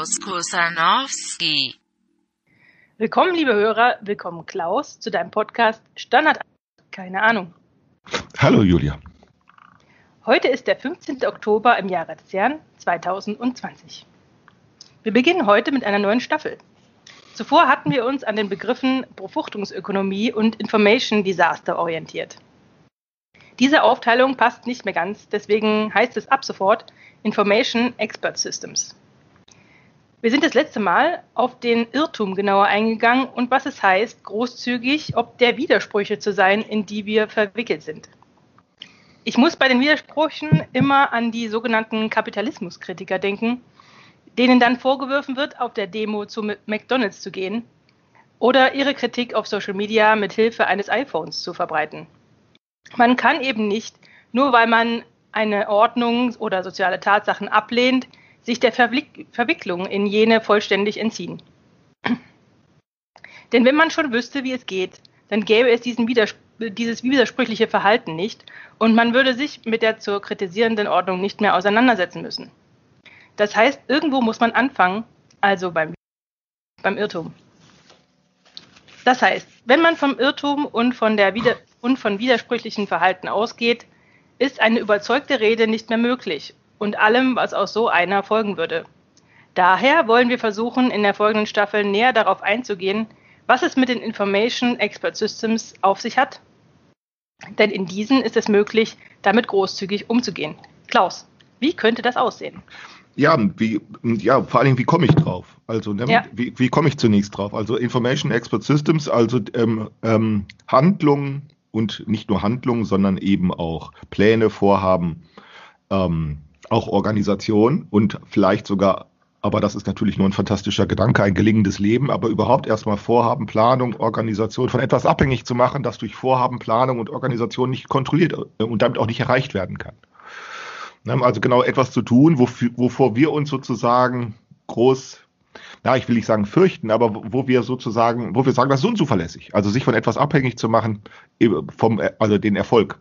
Klaus Kusanowski. Willkommen, liebe Hörer, willkommen Klaus zu deinem Podcast Standard. Keine Ahnung. Hallo Julia. Heute ist der 15. Oktober im Jahre des Herrn 2020. Wir beginnen heute mit einer neuen Staffel. Zuvor hatten wir uns an den Begriffen Befruchtungsökonomie und Information Disaster orientiert. Diese Aufteilung passt nicht mehr ganz, deswegen heißt es ab sofort Information Expert Systems. Wir sind das letzte Mal auf den Irrtum genauer eingegangen und was es heißt, großzügig ob der Widersprüche zu sein, in die wir verwickelt sind. Ich muss bei den Widersprüchen immer an die sogenannten Kapitalismuskritiker denken, denen dann vorgeworfen wird, auf der Demo zu McDonald's zu gehen oder ihre Kritik auf Social Media mit Hilfe eines iPhones zu verbreiten. Man kann eben nicht, nur weil man eine Ordnung oder soziale Tatsachen ablehnt, sich der Verwicklung in jene vollständig entziehen. Denn wenn man schon wüsste, wie es geht, dann gäbe es Widers dieses widersprüchliche Verhalten nicht und man würde sich mit der zu kritisierenden Ordnung nicht mehr auseinandersetzen müssen. Das heißt, irgendwo muss man anfangen, also beim, beim Irrtum. Das heißt, wenn man vom Irrtum und von, der Wider und von widersprüchlichen Verhalten ausgeht, ist eine überzeugte Rede nicht mehr möglich und allem, was aus so einer folgen würde. Daher wollen wir versuchen, in der folgenden Staffel näher darauf einzugehen, was es mit den Information Expert Systems auf sich hat. Denn in diesen ist es möglich, damit großzügig umzugehen. Klaus, wie könnte das aussehen? Ja, wie, ja, vor allen Dingen, wie komme ich drauf? Also, ne, ja. wie, wie komme ich zunächst drauf? Also, Information Expert Systems, also ähm, ähm, Handlungen und nicht nur Handlungen, sondern eben auch Pläne, Vorhaben, ähm, auch Organisation und vielleicht sogar, aber das ist natürlich nur ein fantastischer Gedanke, ein gelingendes Leben, aber überhaupt erstmal Vorhaben, Planung, Organisation von etwas abhängig zu machen, das durch Vorhaben, Planung und Organisation nicht kontrolliert äh, und damit auch nicht erreicht werden kann. Also genau etwas zu tun, wovor wir uns sozusagen groß, ja, ich will nicht sagen fürchten, aber wo wir sozusagen, wo wir sagen, das ist unzuverlässig. Also sich von etwas abhängig zu machen, vom, also den Erfolg.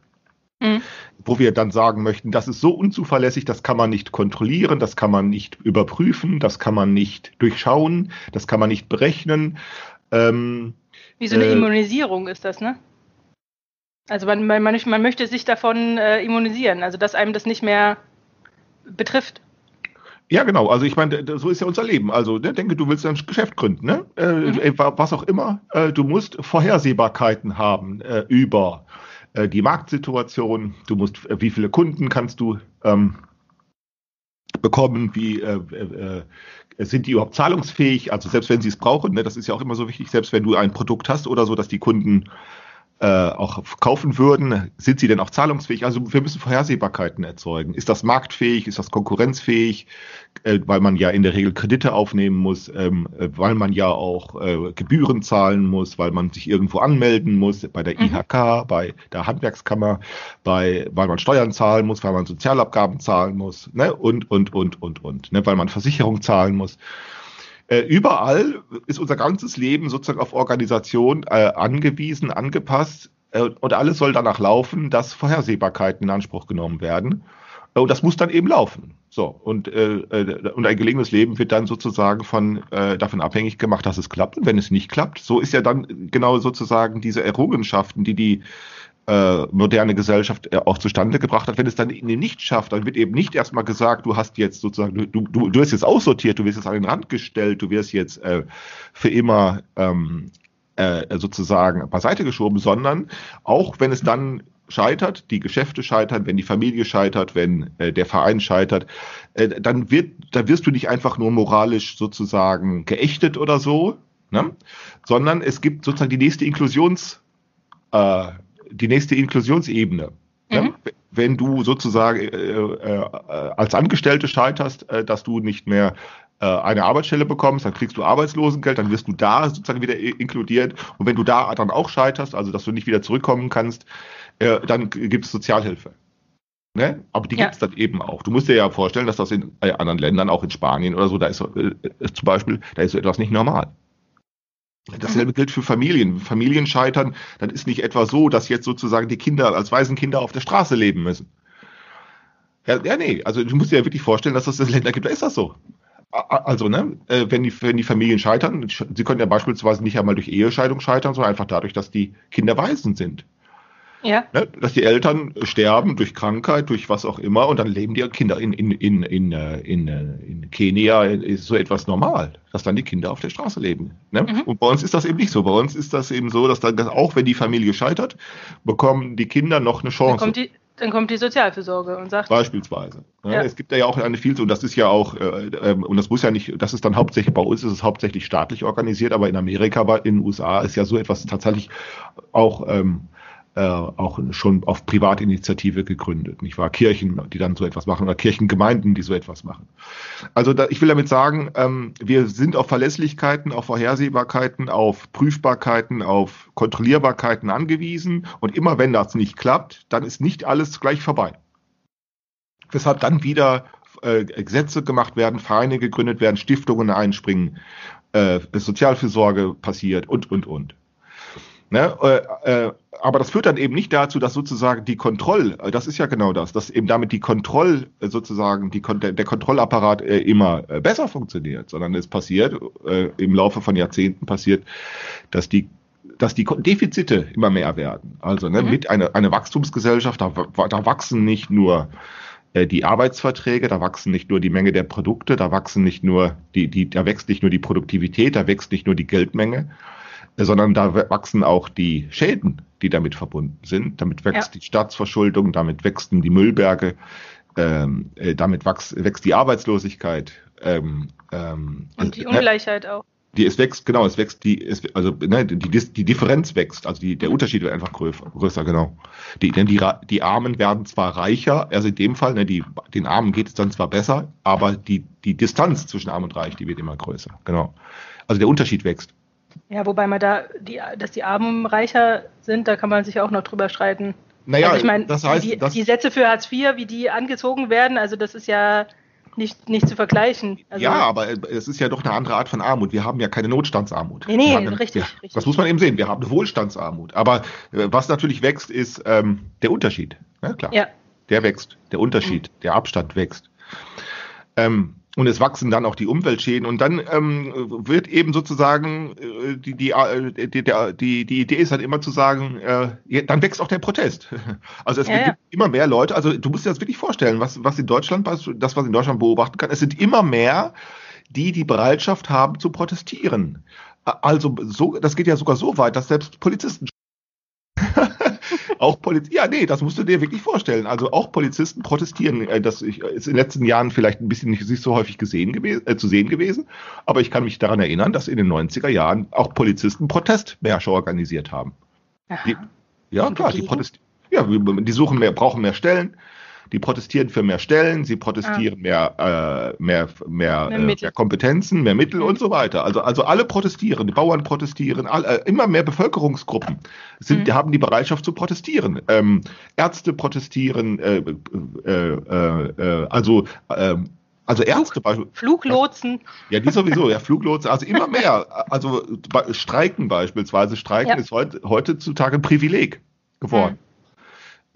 Mhm. Wo wir dann sagen möchten, das ist so unzuverlässig, das kann man nicht kontrollieren, das kann man nicht überprüfen, das kann man nicht durchschauen, das kann man nicht berechnen. Ähm, Wie so eine äh, Immunisierung ist das, ne? Also man, man, man möchte sich davon äh, immunisieren, also dass einem das nicht mehr betrifft. Ja, genau. Also ich meine, so ist ja unser Leben. Also ne, denke, du willst ein Geschäft gründen, ne? Äh, mhm. Äh, was auch immer. Äh, du musst Vorhersehbarkeiten haben äh, über äh, die Marktsituation. Du musst, äh, wie viele Kunden kannst du ähm, bekommen? Wie sind die überhaupt zahlungsfähig? Also selbst wenn sie es brauchen, ne, das ist ja auch immer so wichtig. Selbst wenn du ein Produkt hast oder so, dass die Kunden äh, auch kaufen würden, sind sie denn auch zahlungsfähig? Also wir müssen Vorhersehbarkeiten erzeugen. Ist das marktfähig? Ist das konkurrenzfähig? Äh, weil man ja in der Regel Kredite aufnehmen muss, ähm, äh, weil man ja auch äh, Gebühren zahlen muss, weil man sich irgendwo anmelden muss, bei der IHK, mhm. bei der Handwerkskammer, bei, weil man Steuern zahlen muss, weil man Sozialabgaben zahlen muss, ne? und, und, und, und, und, ne? weil man Versicherung zahlen muss. Äh, überall ist unser ganzes Leben sozusagen auf Organisation äh, angewiesen, angepasst äh, und alles soll danach laufen, dass Vorhersehbarkeiten in Anspruch genommen werden. Äh, und das muss dann eben laufen. So, und, äh, äh, und ein gelingendes Leben wird dann sozusagen von, davon abhängig gemacht, dass es klappt. Und wenn es nicht klappt, so ist ja dann genau sozusagen diese Errungenschaften, die die äh, moderne Gesellschaft äh, auch zustande gebracht hat. Wenn es dann nicht schafft, dann wird eben nicht erstmal gesagt, du hast jetzt sozusagen, du, du, du wirst jetzt aussortiert, du wirst jetzt an den Rand gestellt, du wirst jetzt äh, für immer ähm, äh, sozusagen beiseite geschoben, sondern auch wenn es dann scheitert, die Geschäfte scheitern, wenn die Familie scheitert, wenn äh, der Verein scheitert, äh, dann wird, dann wirst du nicht einfach nur moralisch sozusagen geächtet oder so, ne? sondern es gibt sozusagen die nächste Inklusions äh, die nächste Inklusionsebene. Ne? Mhm. Ne? Wenn du sozusagen äh, äh, als Angestellte scheiterst, äh, dass du nicht mehr äh, eine Arbeitsstelle bekommst, dann kriegst du Arbeitslosengeld, dann wirst du da sozusagen wieder inkludiert. Und wenn du da dann auch scheiterst, also dass du nicht wieder zurückkommen kannst, äh, dann gibt es Sozialhilfe. Ne? Aber die ja. gibt es dann eben auch. Du musst dir ja vorstellen, dass das in äh, anderen Ländern, auch in Spanien oder so, da ist äh, zum Beispiel, da ist so etwas nicht normal. Dasselbe gilt für Familien. Familien scheitern, dann ist nicht etwa so, dass jetzt sozusagen die Kinder als Waisenkinder auf der Straße leben müssen. Ja, ja nee, also du musst dir ja wirklich vorstellen, dass es das Länder gibt, da ist das so. Also, ne, äh, wenn die, wenn die Familien scheitern, sie können ja beispielsweise nicht einmal durch Ehescheidung scheitern, sondern einfach dadurch, dass die Kinder Waisen sind. Ja. Ne, dass die Eltern sterben durch Krankheit, durch was auch immer, und dann leben die Kinder in, in, in, in, äh, in, äh, in Kenia ist so etwas normal, dass dann die Kinder auf der Straße leben. Ne? Mhm. Und bei uns ist das eben nicht so. Bei uns ist das eben so, dass dann auch wenn die Familie scheitert, bekommen die Kinder noch eine Chance. Dann kommt die, dann kommt die Sozialfürsorge und sagt. Beispielsweise. Ne? Ja. Es gibt ja auch eine Vielzahl, und das ist ja auch, äh, äh, und das muss ja nicht, das ist dann hauptsächlich, bei uns ist es hauptsächlich staatlich organisiert, aber in Amerika, in den USA ist ja so etwas tatsächlich auch ähm, äh, auch schon auf Privatinitiative gegründet, nicht wahr? Kirchen, die dann so etwas machen oder Kirchengemeinden, die so etwas machen. Also da, ich will damit sagen, ähm, wir sind auf Verlässlichkeiten, auf Vorhersehbarkeiten, auf Prüfbarkeiten, auf Kontrollierbarkeiten angewiesen und immer wenn das nicht klappt, dann ist nicht alles gleich vorbei. Weshalb dann wieder äh, Gesetze gemacht werden, Vereine gegründet werden, Stiftungen einspringen, äh, Sozialfürsorge passiert und, und, und. Ne? Äh, äh, aber das führt dann eben nicht dazu, dass sozusagen die Kontroll, äh, das ist ja genau das, dass eben damit die Kontroll äh, sozusagen, die, der, Kontrollapparat äh, immer äh, besser funktioniert, sondern es passiert, im Laufe von Jahrzehnten passiert, dass die dass die Defizite immer mehr werden. Also ne, mhm. mit einer eine Wachstumsgesellschaft, da, da wachsen nicht nur die Arbeitsverträge, da wachsen nicht nur die Menge der Produkte, da wachsen nicht nur die, die, da wächst nicht nur die Produktivität, da wächst nicht nur die Geldmenge, sondern da wachsen auch die Schäden, die damit verbunden sind. Damit wächst ja. die Staatsverschuldung, damit wächsten die Müllberge, ähm, äh, damit wächst, wächst die Arbeitslosigkeit. Ähm, ähm, und die äh, Ungleichheit auch. Die, es wächst, genau, es wächst die, es, also ne, die, die Differenz wächst, also die, der Unterschied wird einfach größer, größer genau. Die, denn die, die Armen werden zwar reicher, also in dem Fall, ne, die, den Armen geht es dann zwar besser, aber die, die Distanz zwischen Arm und Reich, die wird immer größer, genau. Also der Unterschied wächst. Ja, wobei man da, die, dass die Armen reicher sind, da kann man sich auch noch drüber streiten. Naja, also ich meine, das heißt, die, die, Sätze für Hartz IV, wie die angezogen werden, also das ist ja nicht, nicht zu vergleichen. Also ja, aber es ist ja doch eine andere Art von Armut. Wir haben ja keine Notstandsarmut. Nee, nee, haben, richtig, ja, richtig. Das muss man eben sehen. Wir haben eine Wohlstandsarmut. Aber äh, was natürlich wächst, ist ähm, der Unterschied. Ja, klar. Ja. Der wächst. Der Unterschied, mhm. der Abstand wächst. Ähm, und es wachsen dann auch die Umweltschäden und dann ähm, wird eben sozusagen äh, die, die, äh, die, die, die Idee ist halt immer zu sagen, äh, dann wächst auch der Protest. Also es ja, gibt ja. immer mehr Leute, also du musst dir das wirklich vorstellen, was, was in Deutschland, das was in Deutschland beobachten kann, es sind immer mehr, die die Bereitschaft haben zu protestieren. Also so, das geht ja sogar so weit, dass selbst Polizisten auch Polizisten, ja, nee, das musst du dir wirklich vorstellen. Also auch Polizisten protestieren. Äh, das ist in den letzten Jahren vielleicht ein bisschen nicht, nicht so häufig gesehen gewesen, äh, zu sehen gewesen. Aber ich kann mich daran erinnern, dass in den 90er Jahren auch Polizisten Protestmärsche organisiert haben. Die, ja, klar, die protestieren. Ja, die suchen mehr, brauchen mehr Stellen die protestieren für mehr Stellen, sie protestieren ah. mehr, äh, mehr, mehr, mehr, äh, mehr, Kompetenzen, mehr Mittel und so weiter. Also, also alle protestieren, die Bauern protestieren, all, äh, immer mehr Bevölkerungsgruppen sind, mhm. haben die Bereitschaft zu protestieren. Ähm, Ärzte protestieren, äh, äh, äh, also ähm, also Ärzte Flug, Fluglotsen. Ja, die sowieso, ja, Fluglotsen, also immer mehr. Also Streiken beispielsweise. Streiken ja. ist heut, heutzutage ein Privileg geworden.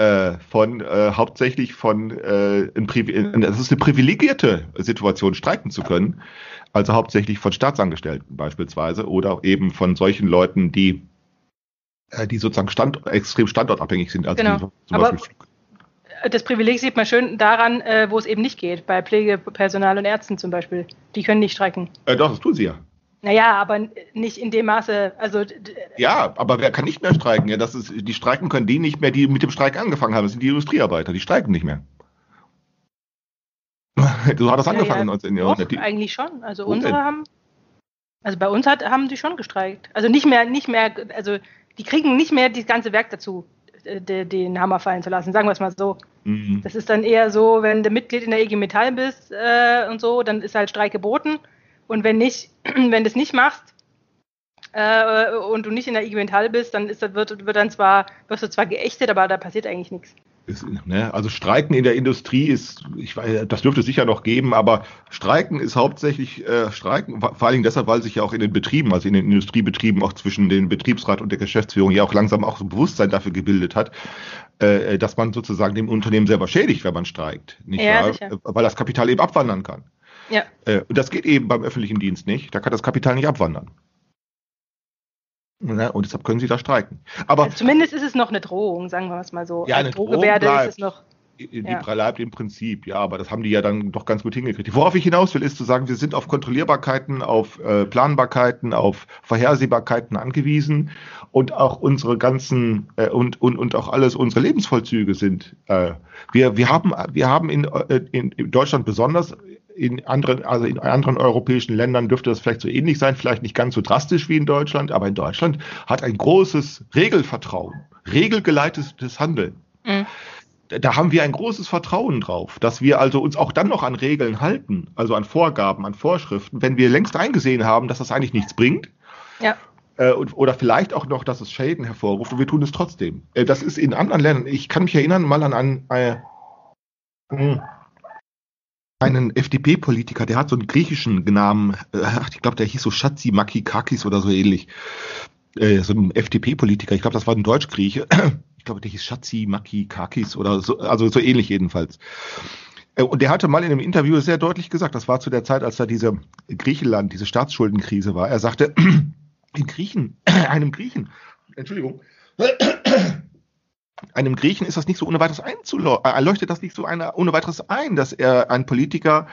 Äh, von äh, hauptsächlich von äh, es ist eine privilegierte Situation, streiken zu können, also hauptsächlich von Staatsangestellten beispielsweise oder eben von solchen Leuten, die äh, die sozusagen stand, extrem standortabhängig sind. Also genau. zum Aber Beispiel das Privileg sieht man schön daran, äh, wo es eben nicht geht, bei Pflegepersonal und Ärzten zum Beispiel. Die können nicht streiken. Äh, doch, das tun sie ja. Naja, aber nicht in dem Maße. Also ja, aber wer kann nicht mehr streiken? Ja, das ist, die streiken können die nicht mehr, die mit dem Streik angefangen haben. Das sind die Industriearbeiter, die streiken nicht mehr. Du hattest ja, angefangen ja, 19 Jahren. Eigentlich schon. Also unsere denn? haben. Also bei uns hat, haben die schon gestreikt. Also nicht mehr, nicht mehr, also die kriegen nicht mehr das ganze Werk dazu, äh, den Hammer fallen zu lassen, sagen wir es mal so. Mhm. Das ist dann eher so, wenn du Mitglied in der EG Metall bist äh, und so, dann ist halt Streik geboten. Und wenn nicht, wenn du es nicht machst äh, und du nicht in der IG Metall bist, dann ist das, wird, wird dann zwar, wirst du zwar geächtet, aber da passiert eigentlich nichts. Ist, ne? Also Streiken in der Industrie ist, ich weiß, das dürfte es sicher noch geben, aber Streiken ist hauptsächlich äh, Streiken, vor allen Dingen deshalb, weil sich ja auch in den Betrieben, also in den Industriebetrieben, auch zwischen dem Betriebsrat und der Geschäftsführung ja auch langsam auch so ein Bewusstsein dafür gebildet hat, äh, dass man sozusagen dem Unternehmen selber schädigt, wenn man streikt, nicht ja, wahr? Sicher. Weil das Kapital eben abwandern kann. Ja. Äh, und das geht eben beim öffentlichen Dienst nicht. Da kann das Kapital nicht abwandern. Und deshalb können sie da streiken. Aber also zumindest ist es noch eine Drohung, sagen wir es mal so. Ja, eine Drohgebärde ist es noch. Die ja. bleibt im Prinzip, ja, aber das haben die ja dann doch ganz gut hingekriegt. Worauf ich hinaus will, ist zu sagen, wir sind auf Kontrollierbarkeiten, auf äh, Planbarkeiten, auf Vorhersehbarkeiten angewiesen und auch unsere ganzen äh, und, und, und auch alles unsere Lebensvollzüge sind. Äh, wir, wir haben, wir haben in, äh, in, in Deutschland besonders in anderen, also in anderen europäischen Ländern dürfte das vielleicht so ähnlich sein, vielleicht nicht ganz so drastisch wie in Deutschland, aber in Deutschland hat ein großes Regelvertrauen, regelgeleitetes Handeln. Mhm. Da haben wir ein großes Vertrauen drauf, dass wir also uns auch dann noch an Regeln halten, also an Vorgaben, an Vorschriften, wenn wir längst eingesehen haben, dass das eigentlich nichts bringt. Ja. Äh, oder vielleicht auch noch, dass es Schäden hervorruft und wir tun es trotzdem. Äh, das ist in anderen Ländern, ich kann mich erinnern mal an ein, äh, einen FDP-Politiker, der hat so einen griechischen Namen, äh, ich glaube, der hieß so Schatzi Makikakis oder so ähnlich. Äh, so ein FDP-Politiker, ich glaube, das war ein Deutsch-Grieche. Ich glaube, der hieß Schatzi Makikakis oder so, also so ähnlich jedenfalls. Äh, und der hatte mal in einem Interview sehr deutlich gesagt, das war zu der Zeit, als da diese Griechenland, diese Staatsschuldenkrise war. Er sagte, in Griechen, einem Griechen, Entschuldigung, einem Griechen ist das nicht so ohne weiteres einzuleuchten, äh, leuchtet das nicht so eine, ohne weiteres ein, dass er ein Politiker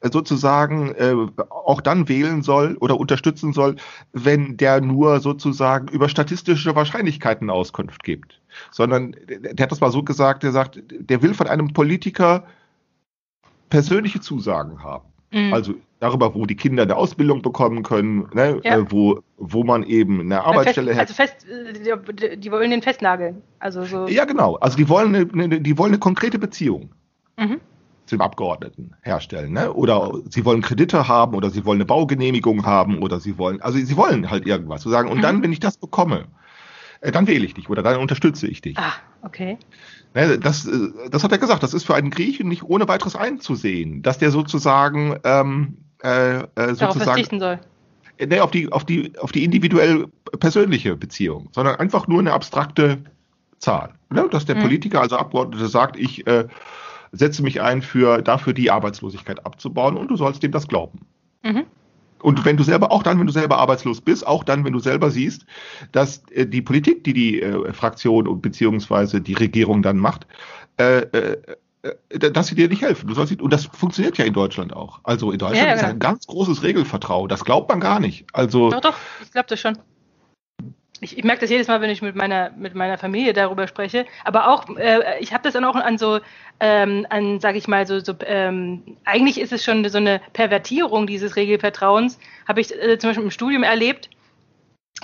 äh, sozusagen äh, auch dann wählen soll oder unterstützen soll, wenn der nur sozusagen über statistische Wahrscheinlichkeiten Auskunft gibt. Sondern der hat das mal so gesagt, der sagt, der will von einem Politiker persönliche Zusagen haben. Mhm. Also darüber, wo die Kinder eine Ausbildung bekommen können, ne, ja. äh, wo, wo man eben eine Arbeitsstelle fest, Also fest, die, die, wollen den festnageln. Also so. Ja, genau. Also die wollen eine, eine die wollen eine konkrete Beziehung. Mhm. Zum Abgeordneten herstellen, ne? Oder sie wollen Kredite haben oder sie wollen eine Baugenehmigung haben oder sie wollen, also sie wollen halt irgendwas. So sagen, und mhm. dann, wenn ich das bekomme, äh, dann wähle ich dich oder dann unterstütze ich dich. Ah, okay. Ne, das, äh, das hat er gesagt, das ist für einen Griechen nicht ohne weiteres einzusehen, dass der sozusagen ähm, äh, äh, sozusagen Darauf verzichten soll. Ne, auf die, auf die, auf die individuell persönliche Beziehung, sondern einfach nur eine abstrakte Zahl. Ne? Dass der mhm. Politiker, also Abgeordnete, sagt, ich äh, setze mich ein, für, dafür die Arbeitslosigkeit abzubauen und du sollst dem das glauben. Mhm. Und wenn du selber, auch dann, wenn du selber arbeitslos bist, auch dann, wenn du selber siehst, dass äh, die Politik, die die äh, Fraktion beziehungsweise die Regierung dann macht, äh, äh, äh, dass sie dir nicht helfen. Du sollst, und das funktioniert ja in Deutschland auch. Also in Deutschland ja, ist genau. ein ganz großes Regelvertrauen. Das glaubt man gar nicht. Also doch, doch, ich glaube das schon. Ich, ich merke das jedes Mal, wenn ich mit meiner, mit meiner Familie darüber spreche. Aber auch, äh, ich habe das dann auch an so, ähm, an, sag ich mal, so, so ähm, eigentlich ist es schon so eine Pervertierung dieses Regelvertrauens. Habe ich äh, zum Beispiel im Studium erlebt,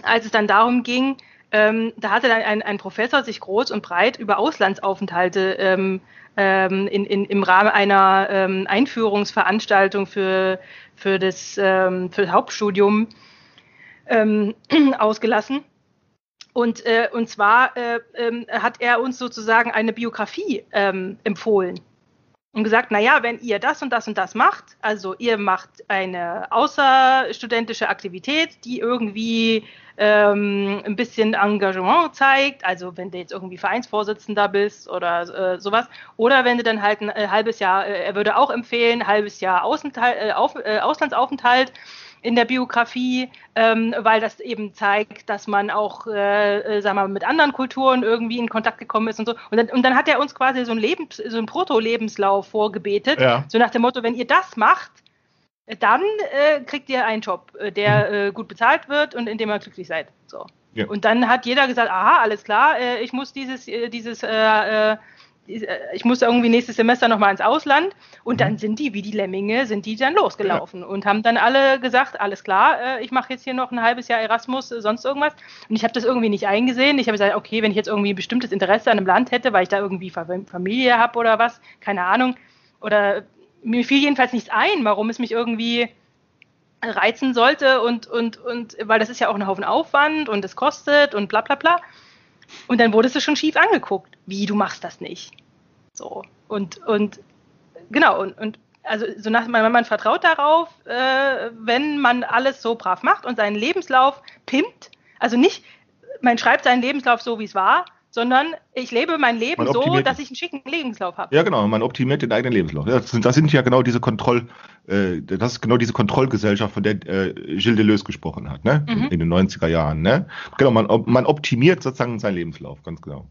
als es dann darum ging, ähm, da hatte dann ein, ein Professor sich groß und breit über Auslandsaufenthalte ähm, ähm, in, in, im Rahmen einer ähm, Einführungsveranstaltung für, für, das, ähm, für das Hauptstudium ähm, ausgelassen. Und, äh, und zwar äh, äh, hat er uns sozusagen eine Biografie ähm, empfohlen und gesagt, naja, wenn ihr das und das und das macht, also ihr macht eine außerstudentische Aktivität, die irgendwie ähm, ein bisschen Engagement zeigt, also wenn du jetzt irgendwie Vereinsvorsitzender bist oder äh, sowas, oder wenn du dann halt ein äh, halbes Jahr, äh, er würde auch empfehlen, ein halbes Jahr Außenteil, äh, auf, äh, Auslandsaufenthalt in der Biografie, ähm, weil das eben zeigt, dass man auch, äh, äh, sagen wir mal, mit anderen Kulturen irgendwie in Kontakt gekommen ist und so. Und dann, und dann hat er uns quasi so einen, Lebens-, so einen Proto-Lebenslauf vorgebetet, ja. so nach dem Motto, wenn ihr das macht, dann äh, kriegt ihr einen Job, äh, der mhm. äh, gut bezahlt wird und in dem ihr glücklich seid. So. Ja. Und dann hat jeder gesagt, aha, alles klar, äh, ich muss dieses, dieses, ich muss irgendwie nächstes Semester nochmal ins Ausland. Und mhm. dann sind die, wie die Lemminge, sind die dann losgelaufen ja. und haben dann alle gesagt, alles klar, ich mache jetzt hier noch ein halbes Jahr Erasmus, sonst irgendwas. Und ich habe das irgendwie nicht eingesehen. Ich habe gesagt, okay, wenn ich jetzt irgendwie ein bestimmtes Interesse an einem Land hätte, weil ich da irgendwie Familie habe oder was, keine Ahnung, oder mir fiel jedenfalls nichts ein, warum es mich irgendwie reizen sollte und, und, und, weil das ist ja auch ein Haufen Aufwand und es kostet und bla bla bla. Und dann wurdest du schon schief angeguckt. Wie, du machst das nicht? So. Und, und genau, und, und also so nach, man, man vertraut darauf, äh, wenn man alles so brav macht und seinen Lebenslauf pimpt. Also nicht, man schreibt seinen Lebenslauf so, wie es war, sondern ich lebe mein Leben so, dass ich einen schicken Lebenslauf habe. Ja, genau, man optimiert den eigenen Lebenslauf. Das sind, das sind ja genau diese Kontroll, äh, das ist genau diese Kontrollgesellschaft, von der äh, Gilles Deleuze gesprochen hat, ne? Mhm. In, in, den 90er Jahren, ne? Genau, man, man optimiert sozusagen seinen Lebenslauf, ganz genau.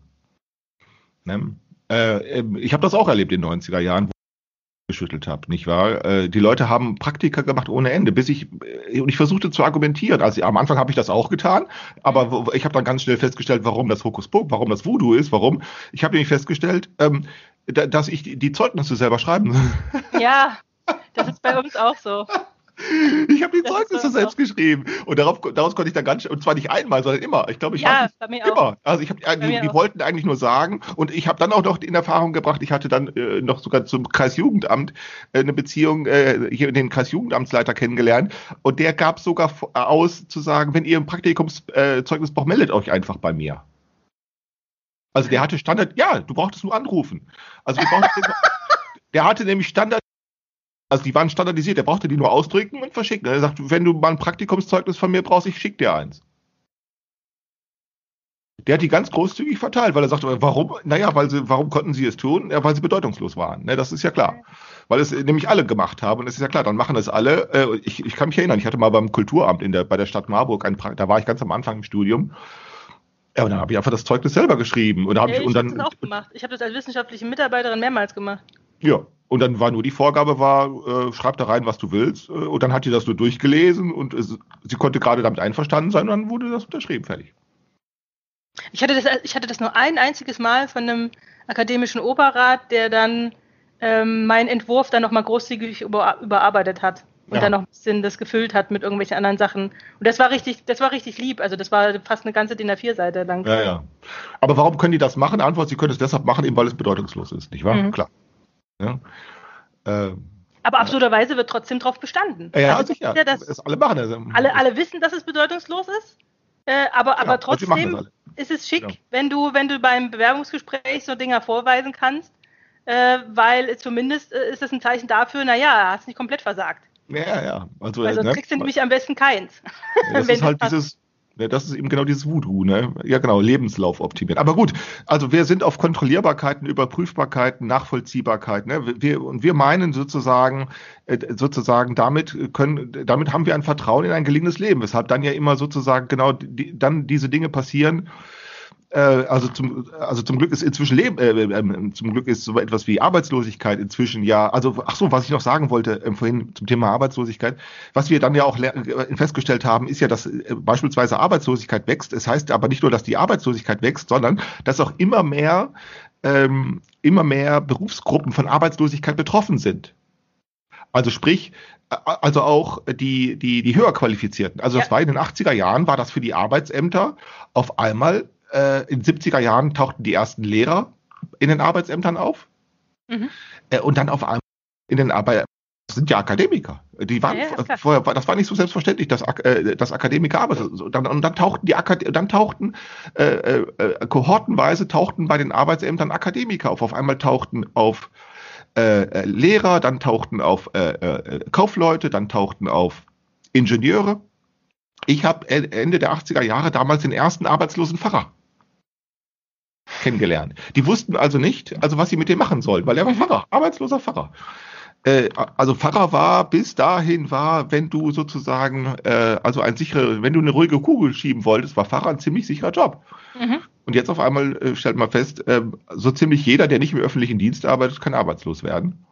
Ne? Äh, ich habe das auch erlebt in den 90er Jahren, geschüttelt habe, nicht wahr? Äh, die Leute haben Praktika gemacht ohne Ende, bis ich äh, und ich versuchte zu argumentieren. Also am Anfang habe ich das auch getan, aber ich habe dann ganz schnell festgestellt, warum das Hokuspokus, warum das Voodoo ist, warum. Ich habe nämlich festgestellt, ähm, dass ich die Zeugnisse selber schreiben. Ja, das ist bei uns auch so. Ich habe die das Zeugnisse selbst geschrieben. Und darauf, daraus konnte ich dann ganz, und zwar nicht einmal, sondern immer. Ich glaube, ich ja, bei mir immer. Auch. Also ich habe, die, die wollten eigentlich nur sagen. Und ich habe dann auch noch in Erfahrung gebracht, ich hatte dann äh, noch sogar zum Kreisjugendamt äh, eine Beziehung, äh, hier den Kreisjugendamtsleiter kennengelernt. Und der gab sogar aus zu sagen, wenn ihr ein Praktikumszeugnis äh, braucht, meldet euch einfach bei mir. Also der hatte Standard, ja, du brauchtest nur anrufen. Also der hatte nämlich Standard also die waren standardisiert, er brauchte die nur ausdrücken und verschicken. Er sagt, wenn du mal ein Praktikumszeugnis von mir brauchst, ich schicke dir eins. Der hat die ganz großzügig verteilt, weil er sagte, warum? Naja, weil sie, warum konnten sie es tun? Ja, weil sie bedeutungslos waren. Ne, das ist ja klar. Weil es nämlich alle gemacht haben. Und es ist ja klar, dann machen das alle. Äh, ich, ich kann mich erinnern, ich hatte mal beim Kulturamt in der, bei der Stadt Marburg ein da war ich ganz am Anfang im Studium. Ja, und dann habe ich einfach das Zeugnis selber geschrieben. Und, hab ja, ich, und dann, das auch gemacht. Ich habe das als wissenschaftliche Mitarbeiterin mehrmals gemacht. Ja, und dann war nur die Vorgabe war, äh, schreib da rein, was du willst. Äh, und dann hat die das nur durchgelesen und es, sie konnte gerade damit einverstanden sein und dann wurde das unterschrieben, fertig. Ich hatte das, ich hatte das nur ein einziges Mal von einem akademischen Oberrat, der dann ähm, meinen Entwurf dann nochmal großzügig über, überarbeitet hat und ja. dann noch ein bisschen das gefüllt hat mit irgendwelchen anderen Sachen. Und das war richtig, das war richtig lieb. Also das war fast eine ganze DIN A4-Seite lang. Ja, ja. Aber warum können die das machen? Antwort, sie können es deshalb machen, eben weil es bedeutungslos ist, nicht wahr? Mhm. Klar. Ja. Ähm, aber absurderweise wird trotzdem drauf bestanden. Ja, also sicher. Ja, das, alle machen das. Alle, alle wissen, dass es bedeutungslos ist. Äh, aber, aber trotzdem ist es schick, ja. wenn du, wenn du beim Bewerbungsgespräch so Dinger vorweisen kannst, äh, weil zumindest äh, ist es ein Zeichen dafür, naja, hast nicht komplett versagt. Ja, ja. Also, sonst ne? kriegst du nämlich am besten keins. Ja, das ist halt dieses, ja, das ist eben genau dieses Voodoo, ne? Ja, genau, Lebenslauf optimiert. Aber gut, also wir sind auf Kontrollierbarkeiten, Überprüfbarkeiten, Nachvollziehbarkeit, ne? Wir, und wir meinen sozusagen, äh, sozusagen, damit können, damit haben wir ein Vertrauen in ein gelingendes Leben, weshalb dann ja immer sozusagen genau die, dann diese Dinge passieren, also zum, also zum Glück ist inzwischen Leben, äh, äh, zum Glück ist so etwas wie Arbeitslosigkeit inzwischen ja, also ach so, was ich noch sagen wollte äh, vorhin zum Thema Arbeitslosigkeit, was wir dann ja auch äh, festgestellt haben, ist ja, dass äh, beispielsweise Arbeitslosigkeit wächst. Es heißt aber nicht nur, dass die Arbeitslosigkeit wächst, sondern dass auch immer mehr ähm, immer mehr Berufsgruppen von Arbeitslosigkeit betroffen sind. Also sprich, also auch die, die, die höher qualifizierten. Also das war in den 80er Jahren, war das für die Arbeitsämter auf einmal äh, in den 70er Jahren tauchten die ersten Lehrer in den Arbeitsämtern auf. Mhm. Äh, und dann auf einmal in den Arbeit das sind ja Akademiker. Die waren ja, vorher, das war nicht so selbstverständlich, dass, äh, dass Akademiker arbeiten. Und dann, und dann tauchten die Akad dann tauchten äh, äh, kohortenweise tauchten bei den Arbeitsämtern Akademiker auf. Auf einmal tauchten auf äh, äh Lehrer, dann tauchten auf äh, äh, Kaufleute, dann tauchten auf Ingenieure. Ich habe Ende der 80er Jahre damals den ersten arbeitslosen Pfarrer kennengelernt. Die wussten also nicht, also was sie mit dem machen sollen, weil er war Pfarrer, arbeitsloser Pfarrer. Äh, also Pfarrer war bis dahin war, wenn du sozusagen, äh, also ein sicherer, wenn du eine ruhige Kugel schieben wolltest, war Pfarrer ein ziemlich sicherer Job. Mhm. Und jetzt auf einmal äh, stellt man fest, äh, so ziemlich jeder, der nicht im öffentlichen Dienst arbeitet, kann arbeitslos werden.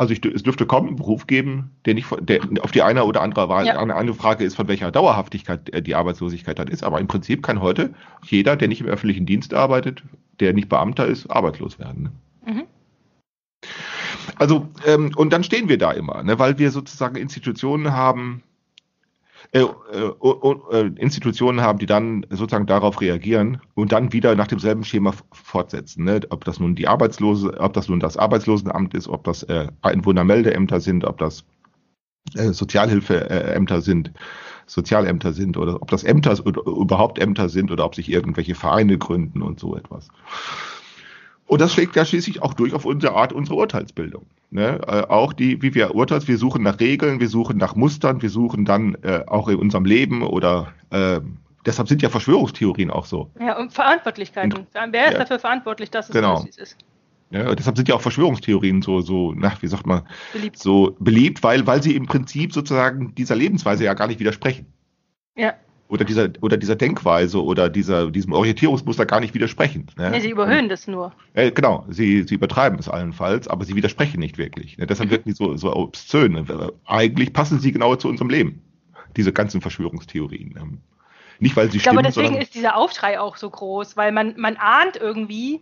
Also ich, es dürfte kaum einen Beruf geben, der nicht der auf die eine oder andere Wahl. Ja. Eine, eine Frage ist, von welcher Dauerhaftigkeit äh, die Arbeitslosigkeit dann ist. Aber im Prinzip kann heute jeder, der nicht im öffentlichen Dienst arbeitet, der nicht Beamter ist, arbeitslos werden. Ne? Mhm. Also, ähm, und dann stehen wir da immer, ne, weil wir sozusagen Institutionen haben, äh, äh, äh, Institutionen haben, die dann sozusagen darauf reagieren und dann wieder nach demselben Schema fortsetzen. Ne? Ob das nun die Arbeitslose, ob das nun das Arbeitslosenamt ist, ob das äh, Einwohnermeldeämter sind, ob das äh, Sozialhilfeämter sind, Sozialämter sind oder ob das Ämter überhaupt Ämter sind oder ob sich irgendwelche Vereine gründen und so etwas. Und das schlägt ja schließlich auch durch auf unsere Art, unsere Urteilsbildung. Ne? Äh, auch die, wie wir urteilen, wir suchen nach Regeln, wir suchen nach Mustern, wir suchen dann äh, auch in unserem Leben oder äh, deshalb sind ja Verschwörungstheorien auch so. Ja, und Verantwortlichkeiten. Und, Wer ist ja, dafür verantwortlich, dass es genau. so ist? Ja, deshalb sind ja auch Verschwörungstheorien so, so, na, wie sagt man, beliebt. so beliebt, weil, weil sie im Prinzip sozusagen dieser Lebensweise ja gar nicht widersprechen. Ja. Oder dieser, oder dieser Denkweise oder dieser, diesem Orientierungsmuster gar nicht widersprechen. Ne? Nee, sie überhöhen das nur. Äh, genau, sie, sie übertreiben es allenfalls, aber sie widersprechen nicht wirklich. Ne? Deshalb wirken die so, so obszön. Eigentlich passen sie genau zu unserem Leben, diese ganzen Verschwörungstheorien. Ne? Nicht, weil sie ich stimmen, glaube, deswegen ist dieser Aufschrei auch so groß, weil man, man ahnt irgendwie,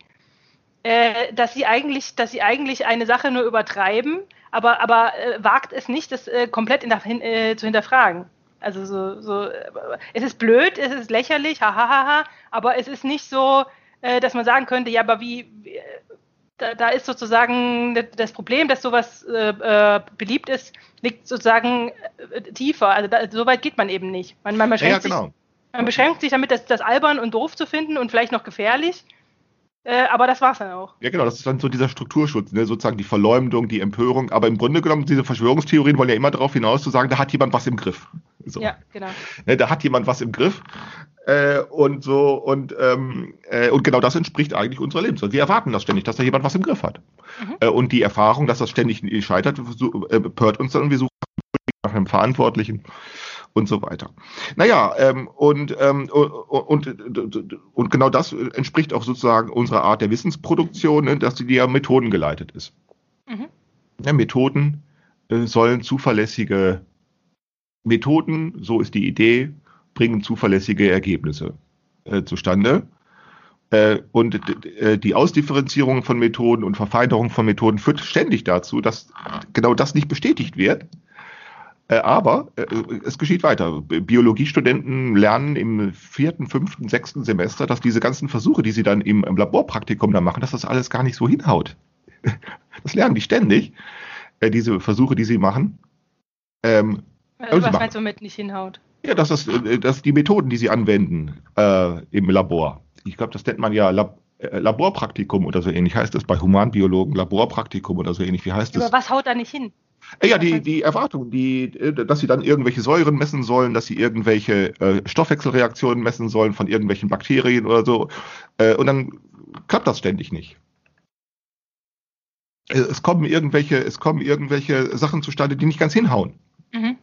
äh, dass sie eigentlich, dass sie eigentlich eine Sache nur übertreiben, aber, aber äh, wagt es nicht, das äh, komplett in, hin, äh, zu hinterfragen. Also so, so, äh, es ist blöd, es ist lächerlich, hahaha, ha, ha, aber es ist nicht so, äh, dass man sagen könnte, ja, aber wie, wie da, da, ist sozusagen das Problem, dass sowas beliebt ist, liegt sozusagen tiefer. Also da, so weit geht man eben nicht. Man, man, beschränkt, ja, genau. sich, man beschränkt sich damit, das, das albern und doof zu finden und vielleicht noch gefährlich. Äh, aber das war's dann auch. Ja, genau, das ist dann so dieser Strukturschutz, ne? sozusagen die Verleumdung, die Empörung. Aber im Grunde genommen, diese Verschwörungstheorien wollen ja immer darauf hinaus zu sagen, da hat jemand was im Griff. So. Ja, genau. Ne, da hat jemand was im Griff. Äh, und so, und, ähm, äh, und genau das entspricht eigentlich unserer Lebensweise. Wir erwarten das ständig, dass da jemand was im Griff hat. Mhm. Äh, und die Erfahrung, dass das ständig scheitert, so, äh, pört uns dann und wir suchen nach einem Verantwortlichen und so weiter. Naja, ähm, und, ähm, und, und, und genau das entspricht auch sozusagen unserer Art der Wissensproduktion, ne, dass die ja methodengeleitet ist. Mhm. Ja, Methoden äh, sollen zuverlässige Methoden, so ist die Idee, bringen zuverlässige Ergebnisse äh, zustande. Äh, und äh, die Ausdifferenzierung von Methoden und Verfeinerung von Methoden führt ständig dazu, dass genau das nicht bestätigt wird, äh, aber äh, es geschieht weiter. Biologiestudenten lernen im vierten, fünften, sechsten Semester, dass diese ganzen Versuche, die sie dann im, Laborpraktikum da machen, dass das alles gar nicht so hinhaut. Das lernen die ständig, diese Versuche, die sie machen. Ähm, also was meinst du mit nicht hinhaut? Ja, dass, das, dass die Methoden, die sie anwenden äh, im Labor, ich glaube, das nennt man ja Lab, äh, Laborpraktikum oder so ähnlich heißt das bei Humanbiologen, Laborpraktikum oder so ähnlich. Wie heißt das? Aber was haut da nicht hin? Äh, ja, die, die Erwartung, die, äh, dass sie dann irgendwelche Säuren messen sollen, dass sie irgendwelche äh, Stoffwechselreaktionen messen sollen von irgendwelchen Bakterien oder so. Äh, und dann klappt das ständig nicht. Äh, es kommen irgendwelche, es kommen irgendwelche Sachen zustande, die nicht ganz hinhauen. Mhm.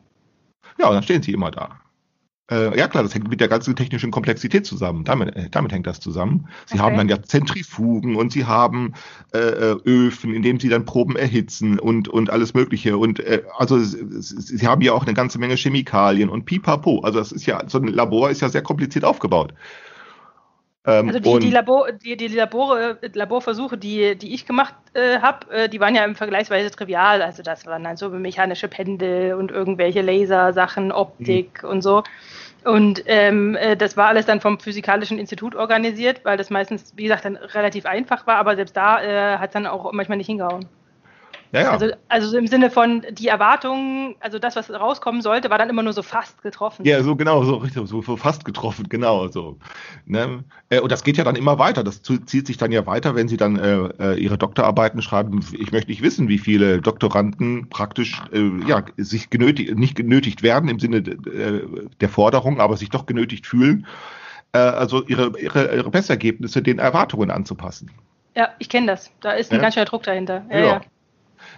Ja, und dann stehen sie immer da. Äh, ja klar, das hängt mit der ganzen technischen Komplexität zusammen. Damit, äh, damit hängt das zusammen. Sie okay. haben dann ja Zentrifugen und sie haben äh, äh, Öfen, in denen sie dann Proben erhitzen und, und alles Mögliche. Und äh, also sie, sie haben ja auch eine ganze Menge Chemikalien und pipapo. Also das ist ja, so ein Labor ist ja sehr kompliziert aufgebaut. Ähm, also die, die, Labor, die, die Labore, Laborversuche, die, die ich gemacht äh, habe, äh, die waren ja im vergleichsweise trivial. Also das waren dann so mechanische Pendel und irgendwelche Lasersachen, Optik mhm. und so. Und ähm, äh, das war alles dann vom Physikalischen Institut organisiert, weil das meistens, wie gesagt, dann relativ einfach war, aber selbst da äh, hat es dann auch manchmal nicht hingehauen. Ja, ja. Also, also im Sinne von die Erwartungen, also das, was rauskommen sollte, war dann immer nur so fast getroffen. Ja, so genau, so richtig, so fast getroffen, genau so. Ne? Äh, und das geht ja dann immer weiter. Das zieht sich dann ja weiter, wenn Sie dann äh, äh, Ihre Doktorarbeiten schreiben. Ich möchte nicht wissen, wie viele Doktoranden praktisch äh, ja sich genötigt, nicht genötigt werden im Sinne äh, der Forderung, aber sich doch genötigt fühlen, äh, also ihre, ihre, ihre Bessergebnisse den Erwartungen anzupassen. Ja, ich kenne das. Da ist ein ja? ganz schöner Druck dahinter. Ja, ja.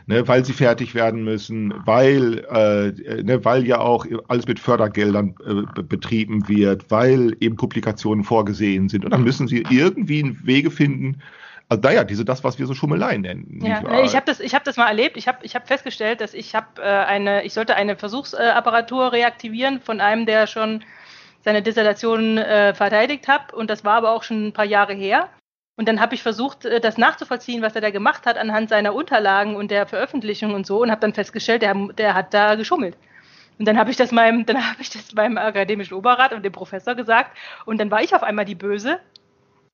Ne, weil sie fertig werden müssen, weil, äh, ne, weil ja auch alles mit Fördergeldern äh, betrieben wird, weil eben Publikationen vorgesehen sind. Und dann müssen sie irgendwie Wege finden, also naja, diese das, was wir so Schummelei nennen. Ja, nee, ich habe das, ich habe das mal erlebt. Ich habe, ich habe festgestellt, dass ich habe äh, eine, ich sollte eine Versuchsapparatur reaktivieren von einem, der schon seine Dissertation äh, verteidigt hat. Und das war aber auch schon ein paar Jahre her. Und dann habe ich versucht, äh, das nachzuvollziehen, was er da gemacht hat anhand seiner Unterlagen und der Veröffentlichung und so und habe dann festgestellt, der, der hat da geschummelt. Und dann habe ich das meinem, dann habe ich das meinem akademischen Oberrat und dem Professor gesagt und dann war ich auf einmal die Böse,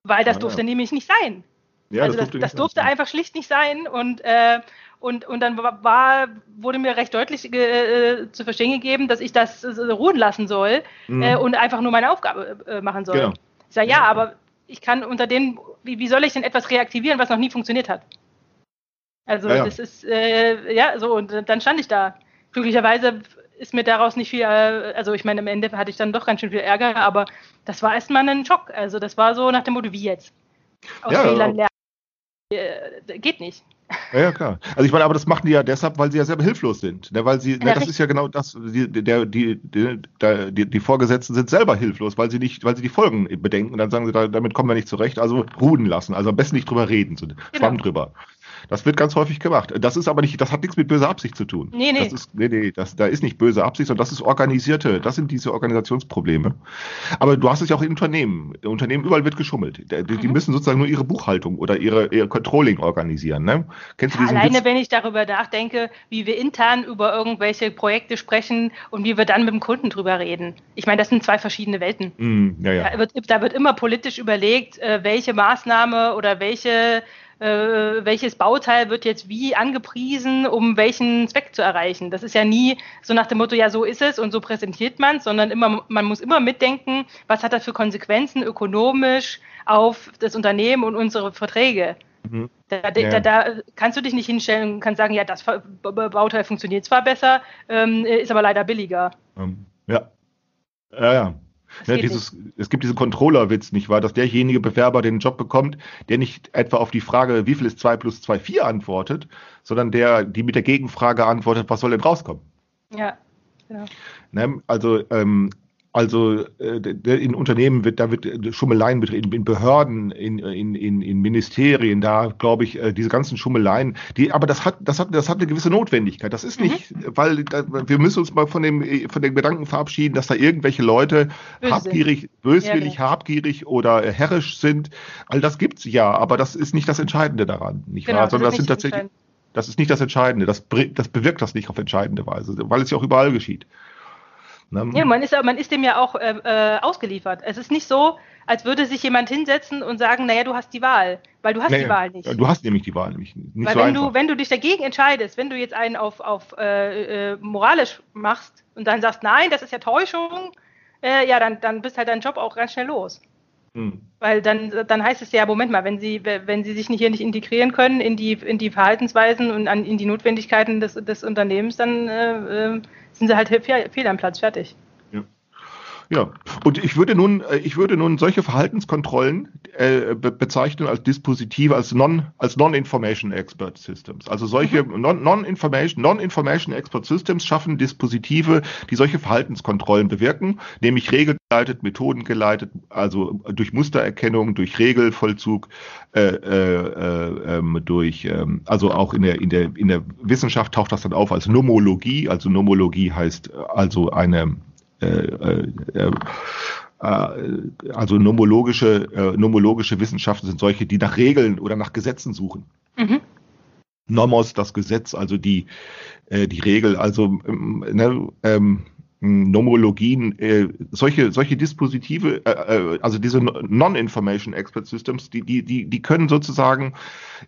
weil das ah, durfte ja. nämlich nicht sein. Ja, also das durfte, das, das durfte einfach schlicht nicht sein und äh, und, und dann war, wurde mir recht deutlich äh, zu verstehen gegeben, dass ich das äh, ruhen lassen soll mhm. äh, und einfach nur meine Aufgabe äh, machen soll. Genau. Ich sage, ja, aber ich kann unter den, wie, wie soll ich denn etwas reaktivieren, was noch nie funktioniert hat? Also Ja, ja. das ist, äh, ja, so, und dann stand ich da. Glücklicherweise ist mir daraus nicht viel, äh, also ich meine, am Ende hatte ich dann doch ganz schön viel Ärger, aber das war erstmal ein Schock. Also das war so nach dem Motto, wie jetzt? Aus Ja, Fehlern lernen. Äh, geht nicht. Ja, ja, klar. Also ich meine, aber das machen die ja deshalb, weil sie ja selber hilflos sind. Ne, weil sie, ne, Ja, das ist ja genau das, die, der, die, die, die, Vorgesetzten sind selber hilflos, weil sie nicht, weil sie die Folgen bedenken und dann sagen sie, da, damit kommen wir nicht zurecht, also ruhen lassen. Also am besten nicht drüber reden, so Schwamm drüber. Das wird ganz häufig gemacht. Das ist aber nicht, das hat nichts mit böser Absicht zu tun. Nee, nee. Das ist, nee, nee, das, da ist nicht böse Absicht, sondern das ist organisierte, das sind diese Organisationsprobleme. Aber du hast es ja auch in Unternehmen. In Unternehmen überall wird geschummelt. Die, die Mhm. müssen sozusagen nur ihre Buchhaltung oder ihre, ihr Controlling organisieren. Ne? Kennst du diesen Alleine, Witz? wenn ich darüber nachdenke, wie wir intern über irgendwelche Projekte sprechen und wie wir dann mit dem Kunden drüber reden. Ich meine, das sind zwei verschiedene Welten. Mm, ja, ja. Da, wird, da wird immer politisch überlegt, äh, welche Maßnahme oder welche, äh, welches Bauteil wird jetzt wie angepriesen, um welchen Zweck zu erreichen. Das ist ja nie so nach dem Motto, ja, so ist es und so präsentiert man es, sondern immer, man muss immer mitdenken, was hat das für Konsequenzen ökonomisch auf das Unternehmen und unsere Verträge. Mhm. Da, da, Ja. da, kannst du dich nicht hinstellen und kannst sagen, ja, das Bauteil funktioniert zwar besser, ähm, ist aber leider billiger. Ähm, ja. Ja, ja. Geht dieses, es gibt diesen Controller-Witz, nicht wahr, dass derjenige Bewerber den Job bekommt, der nicht etwa auf die Frage, wie viel ist 2 plus 2, 4 antwortet, sondern der, die mit der Gegenfrage antwortet, was soll denn rauskommen? Ja, genau. Ne? Also, ähm, also äh, in Unternehmen wird, da wird äh, Schummeleien betrieben, in Behörden, in, in, in, in Ministerien, da glaube ich, äh, diese ganzen Schummeleien, die, aber das hat, das hat, das hat eine gewisse Notwendigkeit. Das ist Mhm. nicht, weil da, wir müssen uns mal von dem, von dem Gedanken verabschieden, dass da irgendwelche Leute Böse habgierig, böswillig, Ja, genau. habgierig oder herrisch sind. All das gibt's ja, aber das ist nicht das Entscheidende daran, nicht Genau, wahr? das Sondern ist das sind nicht tatsächlich, das ist nicht das Entscheidende. Das, das bewirkt das nicht auf entscheidende Weise, weil es ja auch überall geschieht. Ne? Ja, man ist, man ist dem ja auch äh, äh, ausgeliefert. Es ist nicht so, als würde sich jemand hinsetzen und sagen, naja, du hast die Wahl, weil du hast Nee, die Wahl nicht. Du hast nämlich die Wahl nämlich nicht weil so wenn einfach. du, wenn du dich dagegen entscheidest, wenn du jetzt einen auf, auf äh, äh, moralisch machst und dann sagst, nein, das ist ja Täuschung, äh, ja, dann, dann bist halt dein Job auch ganz schnell los. Hm. Weil dann, dann heißt es ja, Moment mal, wenn sie, wenn sie sich hier nicht integrieren können in die, in die Verhaltensweisen und an, in die Notwendigkeiten des, des Unternehmens, dann äh, äh, sind sie halt fehl am Platz, fertig. Ja, und ich würde nun, äh, ich würde nun solche Verhaltenskontrollen äh, be bezeichnen als Dispositive, als non, als Non-Information Expert Systems. Also solche Non- Non-Information, Non-Information Expert Systems schaffen Dispositive, die solche Verhaltenskontrollen bewirken, nämlich regelgeleitet, methodengeleitet, also durch Mustererkennung, durch Regelvollzug, äh, äh, äh, ähm, durch, ähm, also auch in der, in der, in der Wissenschaft taucht das dann auf als Nomologie. Also Nomologie heißt äh, also eine äh, äh, äh, äh, also nomologische, äh, nomologische Wissenschaften sind solche, die nach Regeln oder nach Gesetzen suchen. Mhm. Nomos, das Gesetz, also die, äh, die Regel, also ähm, ne, ähm, Nomologien, äh, solche, solche Dispositive, äh, äh, also diese Non-Information Expert Systems, die, die, die, die können sozusagen,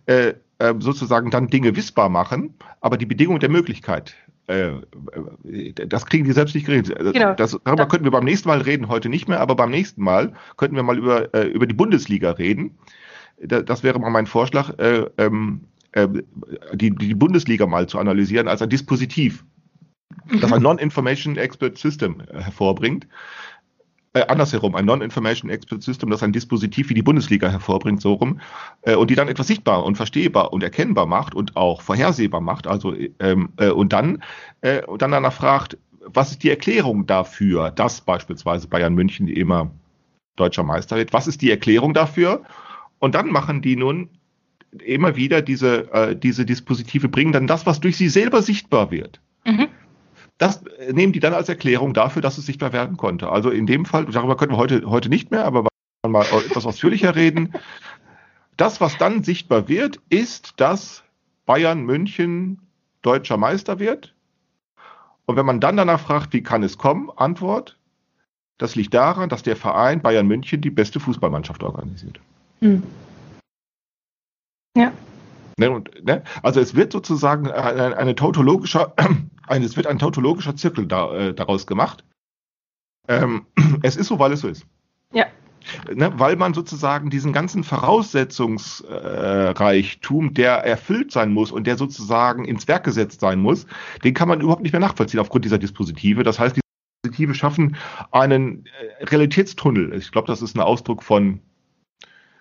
äh, sozusagen dann Dinge wissbar machen, aber die Bedingung der Möglichkeit, das kriegen die selbst nicht geregelt. Genau. Das, darüber Da- könnten wir beim nächsten Mal reden, heute nicht mehr, aber beim nächsten Mal könnten wir mal über, äh, über die Bundesliga reden. Da- Das wäre mal mein Vorschlag, äh, ähm, äh, die, die Bundesliga mal zu analysieren als ein Dispositiv, das ein Non-Information Expert System äh, hervorbringt. Äh, andersherum, ein Non-Information Expert System, das ein Dispositiv wie die Bundesliga hervorbringt, so rum, äh, und die dann etwas sichtbar und verstehbar und erkennbar macht und auch vorhersehbar macht. Also ähm, äh, und dann äh, und dann danach fragt, was ist die Erklärung dafür, dass beispielsweise Bayern München immer deutscher Meister wird? Was ist die Erklärung dafür? Und dann machen die nun immer wieder diese, äh, diese Dispositive, bringen dann das, was durch sie selber sichtbar wird. Das äh, nehmen die dann als Erklärung dafür, dass es sichtbar werden konnte. Also in dem Fall, darüber können wir heute, heute nicht mehr, aber mal etwas ausführlicher reden. Das, was dann sichtbar wird, ist, dass Bayern München deutscher Meister wird. Und wenn man dann danach fragt, wie kann es kommen? Antwort, das liegt daran, dass der Verein Bayern München die beste Fußballmannschaft organisiert. Hm. Ja. Ne, und, ne? Also es wird sozusagen eine, eine tautologischer, ein, es wird ein tautologischer Zirkel da, äh, daraus gemacht. Ähm, es ist so, weil es so ist. Ja. ne, weil man sozusagen diesen ganzen Voraussetzungsreichtum, der erfüllt sein muss und der sozusagen ins Werk gesetzt sein muss, den kann man überhaupt nicht mehr nachvollziehen aufgrund dieser Dispositive. Das heißt, die Dispositive schaffen einen äh, Realitätstunnel. Ich glaube, das ist ein Ausdruck von,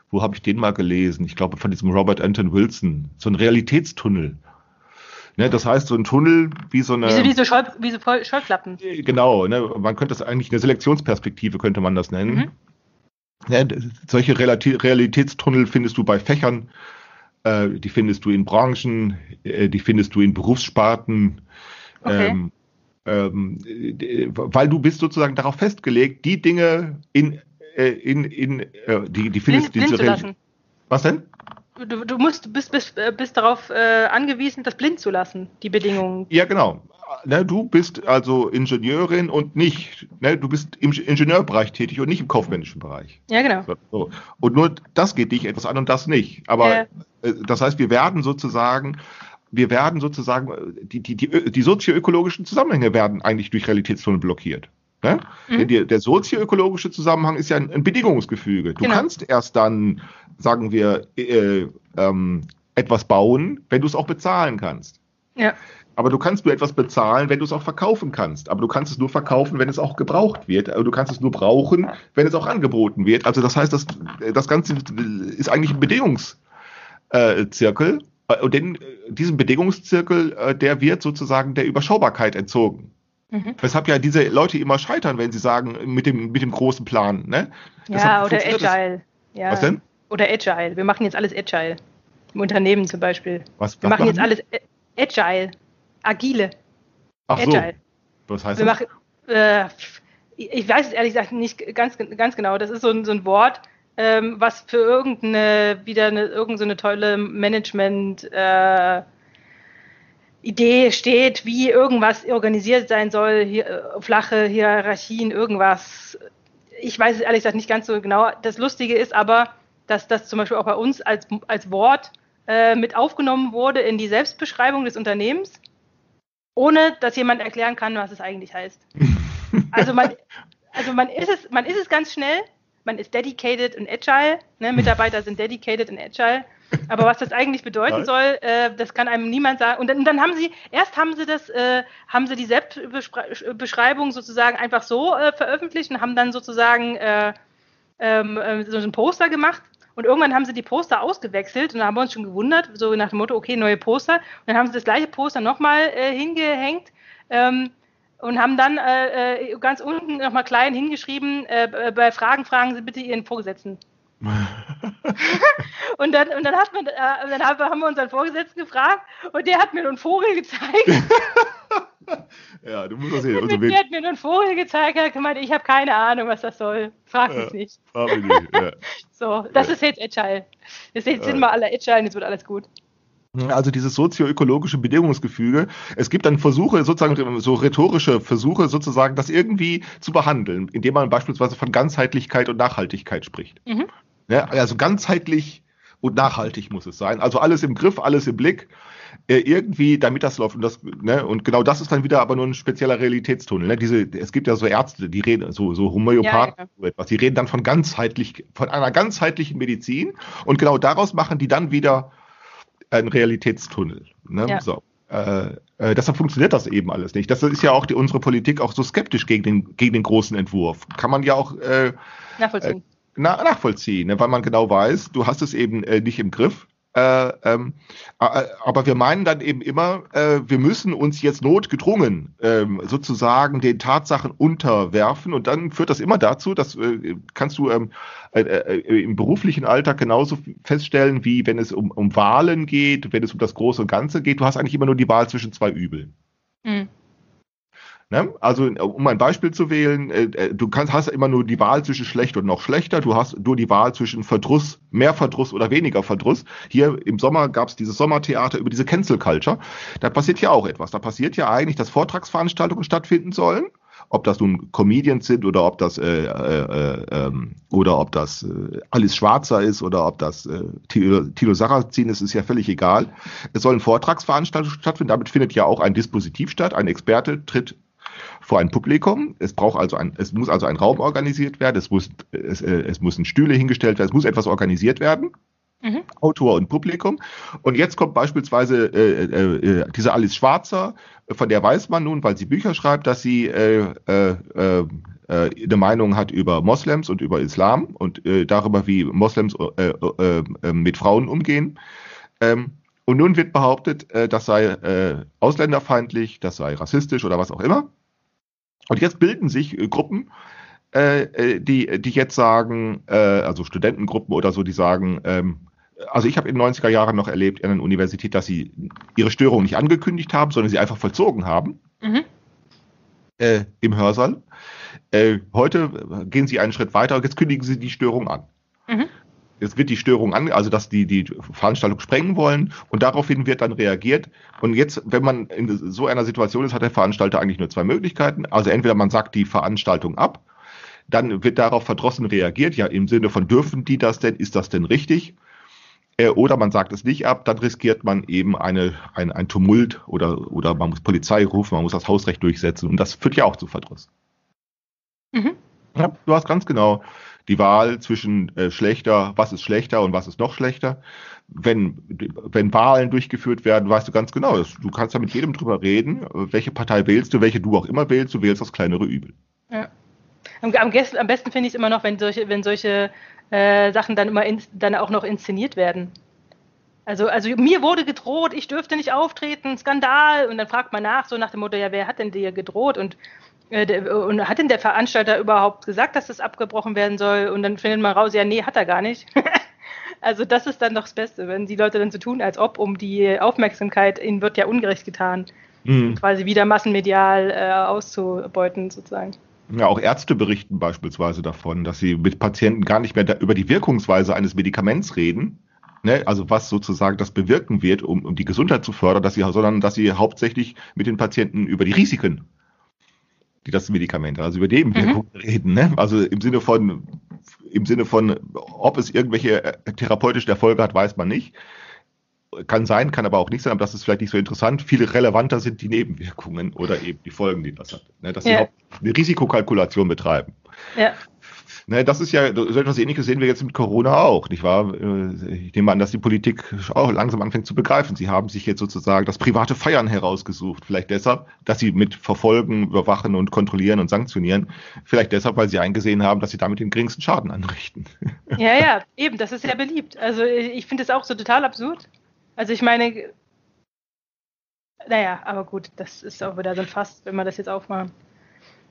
wo habe ich den mal gelesen? Ich glaube, von diesem Robert Anton Wilson. So ein Realitätstunnel. Ne, das heißt, so ein Tunnel wie so eine. Wie so, wie so, Scheu, wie so Scheuklappen. Genau, ne, man könnte das eigentlich eine Selektionsperspektive, könnte man das nennen. Mhm. Ja, solche Realitätstunnel findest du bei Fächern, äh, die findest du in Branchen, äh, die findest du in Berufssparten. Okay. Ähm, ähm, weil du bist sozusagen darauf festgelegt, die Dinge in, äh, in, in äh, die, die findest blind, diese blind Was denn? Du, du musst, bist, bist, bist darauf äh, angewiesen, das blind zu lassen, die Bedingungen. Ja, genau ne, du bist also Ingenieurin und nicht, ne, du bist im Ingenieurbereich tätig und nicht im kaufmännischen Bereich. Ja, genau. So. Und nur das geht dich etwas an und das nicht. Aber äh. das heißt, wir werden sozusagen, wir werden sozusagen, die, die, die, die sozioökologischen Zusammenhänge werden eigentlich durch Realitätstunnel blockiert. Ne? Mhm. Der, der sozioökologische Zusammenhang ist ja ein, ein Bedingungsgefüge. Du genau. kannst erst dann, sagen wir, äh, ähm, etwas bauen, wenn du es auch bezahlen kannst. Ja. Aber du kannst nur etwas bezahlen, wenn du es auch verkaufen kannst. Aber du kannst es nur verkaufen, wenn es auch gebraucht wird. Aber du kannst es nur brauchen, wenn es auch angeboten wird. Also das heißt, das, das Ganze ist eigentlich ein Bedingungszirkel. Und den, diesem Bedingungszirkel, äh, der wird sozusagen der Überschaubarkeit entzogen. Mhm. Weshalb ja diese Leute immer scheitern, wenn sie sagen, mit dem, mit dem großen Plan. Ne? Ja, oder Agile. Ja. Was denn? Oder Agile. Wir machen jetzt alles Agile. Im Unternehmen zum Beispiel. Was, wir machen, machen jetzt alles Agile agile. Ach Agile. so. Was heißt Wir das? Machen, äh, ich weiß es ehrlich gesagt nicht ganz, ganz genau. Das ist so ein, so ein Wort, ähm, was für irgendeine, wieder eine, irgendeine tolle Management, äh, Idee steht, wie irgendwas organisiert sein soll, hier, äh, flache Hierarchien, irgendwas. Ich weiß es ehrlich gesagt nicht ganz so genau. Das Lustige ist aber, dass das zum Beispiel auch bei uns als, als Wort äh, mit aufgenommen wurde in die Selbstbeschreibung des Unternehmens ohne dass jemand erklären kann, was es eigentlich heißt. Also man, also man ist es, man ist es ganz schnell, man ist dedicated und agile, ne? Mitarbeiter sind dedicated und agile. Aber was das eigentlich bedeuten soll, äh, das kann einem niemand sagen. Und dann, dann, haben sie, erst haben sie das, äh, haben sie die Selbstbeschreibung sozusagen einfach so äh, veröffentlicht und haben dann sozusagen äh, ähm, äh, so ein Poster gemacht und irgendwann haben sie die Poster ausgewechselt und da haben wir uns schon gewundert, so nach dem Motto, okay, neue Poster. Und dann haben sie das gleiche Poster nochmal äh, hingehängt ähm, und haben dann äh ganz unten nochmal klein hingeschrieben, äh, bei Fragen fragen Sie bitte Ihren Vorgesetzten. und, dann, und dann, hat man, äh, dann haben wir unseren Vorgesetzten gefragt und der hat mir einen Vogel gezeigt. ja, du musst das sehen. Also, der hat mir einen Vogel gezeigt, er hat gemeint, ich habe keine Ahnung, was das soll. Frag mich ja, nicht. Frag mich nicht ja. so, das ja. ist jetzt Agile. Jetzt sind wir alle Agile und jetzt wird alles gut. Also dieses sozioökologische Bedingungsgefüge. Es gibt dann Versuche, sozusagen so rhetorische Versuche, sozusagen das irgendwie zu behandeln, indem man beispielsweise von Ganzheitlichkeit und Nachhaltigkeit spricht. Mhm. Ja, also ganzheitlich und nachhaltig muss es sein. Also alles im Griff, alles im Blick, äh, irgendwie, damit das läuft. Und, das, ne, und genau das ist dann wieder aber nur ein spezieller Realitätstunnel. Ne? Diese, es gibt ja so Ärzte, die reden, so, so Homöopathen, ja, ja. etwas, die reden dann von ganzheitlich, von einer ganzheitlichen Medizin und genau daraus machen die dann wieder einen Realitätstunnel. Ne? Ja. So. Äh, äh, deshalb funktioniert das eben alles nicht. Das ist ja auch die, unsere Politik auch so skeptisch gegen den, gegen den großen Entwurf. Kann man ja auch äh, nachvollziehen. Na, nachvollziehen, ne? weil man genau weiß, du hast es eben äh, nicht im Griff. Äh, ähm, äh, aber wir meinen dann eben immer, äh, wir müssen uns jetzt notgedrungen ähm, sozusagen den Tatsachen unterwerfen und dann führt das immer dazu, dass äh, kannst du ähm, äh, äh, im beruflichen Alltag genauso feststellen, wie wenn es um, um Wahlen geht, wenn es um das Große und Ganze geht. Du hast eigentlich immer nur die Wahl zwischen zwei Übeln. Mhm. Ne? Also, um ein Beispiel zu wählen, äh, äh, du kannst, hast immer nur die Wahl zwischen schlecht und noch schlechter. Du hast nur die Wahl zwischen Verdruss, mehr Verdruss oder weniger Verdruss. Hier im Sommer gab es dieses Sommertheater über diese Cancel Culture. Da passiert ja auch etwas. Da passiert ja eigentlich, dass Vortragsveranstaltungen stattfinden sollen. Ob das nun Comedians sind oder ob das äh, äh, ähm, oder ob das äh, Alice Schwarzer ist oder ob das äh, Tilo Sarrazin ist, ist ja völlig egal. Es sollen Vortragsveranstaltungen stattfinden. Damit findet ja auch ein Dispositiv statt. Ein Experte tritt vor ein Publikum. Es braucht also ein, es muss also ein Raum organisiert werden, es muss, es, äh, es müssen Stühle hingestellt werden, es muss etwas organisiert werden. Mhm. Autor und Publikum. Und jetzt kommt beispielsweise äh, äh, äh diese Alice Schwarzer, von der weiß man nun, weil sie Bücher schreibt, dass sie äh, äh, äh, eine Meinung hat über Moslems und über Islam und darüber, wie Moslems mit Frauen umgehen. Ähm, und nun wird behauptet, das sei ausländerfeindlich, das sei rassistisch oder was auch immer. Und jetzt bilden sich Gruppen, die, die jetzt sagen, also Studentengruppen oder so, die sagen, ähm, also ich habe in den 90er Jahren noch erlebt an der Universität, dass sie ihre Störung nicht angekündigt haben, sondern sie einfach vollzogen haben mhm. äh, im Hörsaal. Äh, heute gehen sie einen Schritt weiter, jetzt kündigen sie die Störung an. Mhm. Jetzt wird die Störung an, also dass die die Veranstaltung sprengen wollen und daraufhin wird dann reagiert. Und jetzt, wenn man in so einer Situation ist, hat der Veranstalter eigentlich nur zwei Möglichkeiten. Also entweder man sagt die Veranstaltung ab, dann wird darauf verdrossen reagiert, ja im Sinne von dürfen die das denn, ist das denn richtig? Äh, oder man sagt es nicht ab, dann riskiert man eben eine, ein, ein Tumult oder, oder man muss Polizei rufen, man muss das Hausrecht durchsetzen und das führt ja auch zu Verdruss. Mhm. Ja, du hast ganz genau die Wahl zwischen äh, schlechter, was ist schlechter und was ist noch schlechter. Wenn, wenn Wahlen durchgeführt werden, weißt du ganz genau, du kannst ja mit jedem drüber reden, welche Partei wählst du, welche du auch immer wählst, du wählst das kleinere Übel. Ja. Am, am besten finde ich es immer noch, wenn solche, wenn solche äh, Sachen dann immer in, dann auch noch inszeniert werden. Also, also mir wurde gedroht, ich dürfte nicht auftreten, Skandal. Und dann fragt man nach, so nach dem Motto, ja, wer hat denn dir gedroht? Und, und hat denn der Veranstalter überhaupt gesagt, dass das abgebrochen werden soll? Und dann findet man raus, ja, nee, hat er gar nicht. also das ist dann doch das Beste, wenn die Leute dann so tun, als ob, um die Aufmerksamkeit, ihnen wird ja ungerecht getan, mhm. quasi wieder massenmedial äh, auszubeuten sozusagen. Ja, auch Ärzte berichten beispielsweise davon, dass sie mit Patienten gar nicht mehr über die Wirkungsweise eines Medikaments reden, ne, also was sozusagen das bewirken wird, um, um die Gesundheit zu fördern, dass sie, sondern dass sie hauptsächlich mit den Patienten über die Risiken, die das Medikament, also über Nebenwirkungen mhm. reden, ne? Also im Sinne von, im Sinne von, ob es irgendwelche äh, therapeutischen Erfolge hat, weiß man nicht kann sein, kann aber auch nicht sein, aber das ist vielleicht nicht so interessant. Viel relevanter sind die Nebenwirkungen oder eben die Folgen, die das hat. Ne, dass ja. sie eine Risikokalkulation betreiben. Ja. Ne, das ist ja, so etwas ähnliches sehen wir jetzt mit Corona auch, nicht wahr? Äh, ich nehme an, dass die Politik auch langsam anfängt zu begreifen. Sie haben sich jetzt sozusagen das private Feiern herausgesucht. Vielleicht deshalb, dass sie mit verfolgen, überwachen und kontrollieren und sanktionieren. Vielleicht deshalb, weil sie eingesehen haben, dass sie damit den geringsten Schaden anrichten. Ja, ja, eben, das ist sehr beliebt. Also ich finde es auch so total absurd. Also ich meine, naja, aber gut, das ist auch wieder so ein Fass, wenn wir das jetzt aufmachen.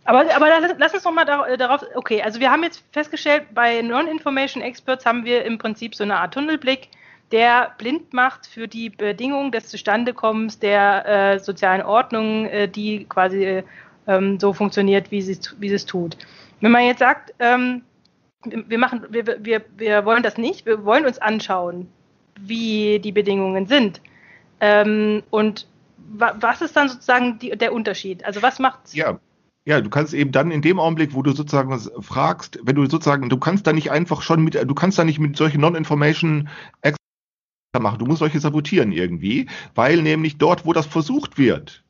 Aber, aber lass uns noch mal darauf, okay, also wir haben jetzt festgestellt, bei Non-Information Experts haben wir im Prinzip so eine Art Tunnelblick, der blind macht für die Bedingungen des Zustandekommens der äh, sozialen Ordnung, äh, die quasi ähm, so funktioniert, wie sie, wie es tut. Wenn man jetzt sagt, ähm, wir, machen, wir, wir, wir wollen das nicht, wir wollen uns anschauen, wie die Bedingungen sind. Ähm, und wa was ist dann sozusagen die, der Unterschied? Also was macht Ja. Ja, du kannst eben dann in dem Augenblick, wo du sozusagen fragst, wenn du sozusagen, du kannst da nicht einfach schon mit, du kannst da nicht mit solchen Non-Information machen. Du musst solche sabotieren irgendwie, weil nämlich dort, wo das versucht wird,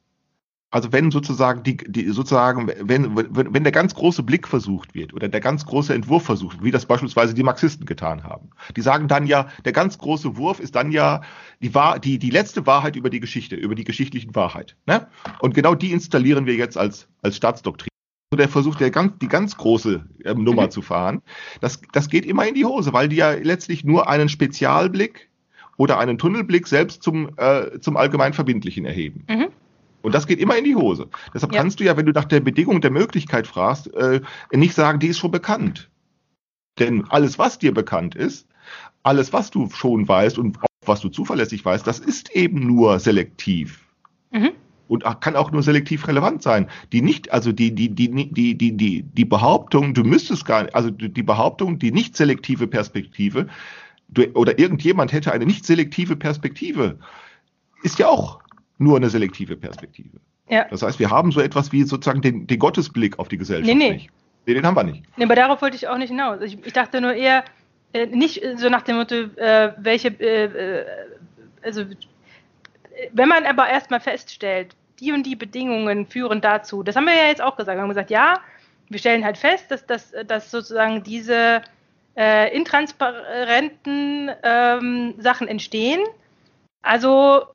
also wenn sozusagen die, die sozusagen, wenn, wenn, wenn der ganz große Blick versucht wird oder der ganz große Entwurf versucht, wie das beispielsweise die Marxisten getan haben, die sagen dann ja, der ganz große Wurf ist dann ja die, Wahr, die, die letzte Wahrheit über die Geschichte, über die geschichtlichen Wahrheit. Ne? Und genau die installieren wir jetzt als, als Staatsdoktrin. So der Versuch, der ganz, die ganz große äh, Nummer mhm. zu fahren, das, das geht immer in die Hose, weil die ja letztlich nur einen Spezialblick oder einen Tunnelblick selbst zum, äh, zum allgemein Verbindlichen erheben. Mhm. Und das geht immer in die Hose. Deshalb ja. kannst du ja, wenn du nach der Bedingung der Möglichkeit fragst, äh, nicht sagen, die ist schon bekannt. Denn alles, was dir bekannt ist, alles, was du schon weißt und was du zuverlässig weißt, das ist eben nur selektiv. Mhm. Und kann auch nur selektiv relevant sein. Die nicht, also die, die, die, die, die, die, die Behauptung, du müsstest gar nicht, also die Behauptung, die nicht selektive Perspektive, du, oder irgendjemand hätte eine nicht selektive Perspektive, ist ja auch nur eine selektive Perspektive. Ja. Das heißt, wir haben so etwas wie sozusagen den, den Gottesblick auf die Gesellschaft nee, nee. nicht. Nee, den haben wir nicht. Nee, aber darauf wollte ich auch nicht hinaus. Ich, ich dachte nur eher, äh, nicht so nach dem Motto, äh, welche, äh, äh also wenn man aber erstmal feststellt, die und die Bedingungen führen dazu. Das haben wir ja jetzt auch gesagt. Wir haben gesagt, ja, wir stellen halt fest, dass, dass, dass sozusagen diese äh, intransparenten ähm, Sachen entstehen. Also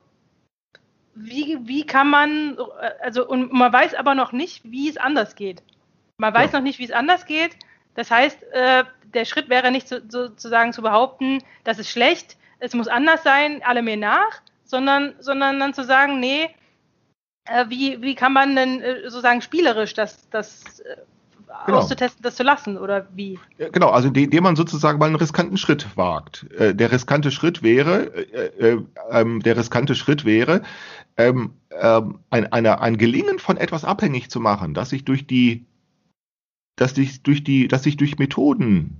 wie, wie kann man, also und man weiß aber noch nicht, wie es anders geht. Man weiß ja. noch nicht, wie es anders geht. Das heißt, äh, der Schritt wäre nicht so, sozusagen zu behaupten, das ist schlecht, es muss anders sein, alle mir nach, sondern, sondern dann zu sagen, nee, äh, wie, wie kann man denn äh, sozusagen spielerisch das, das äh, genau. auszutesten, das zu lassen oder wie? Genau, also indem man sozusagen mal einen riskanten Schritt wagt. Äh, der riskante Schritt wäre, äh, äh, ähm, der riskante Schritt wäre, ähm, ähm, ein, eine, ein Gelingen von etwas abhängig zu machen, dass sich durch die, dass sich durch die, dass sich durch Methoden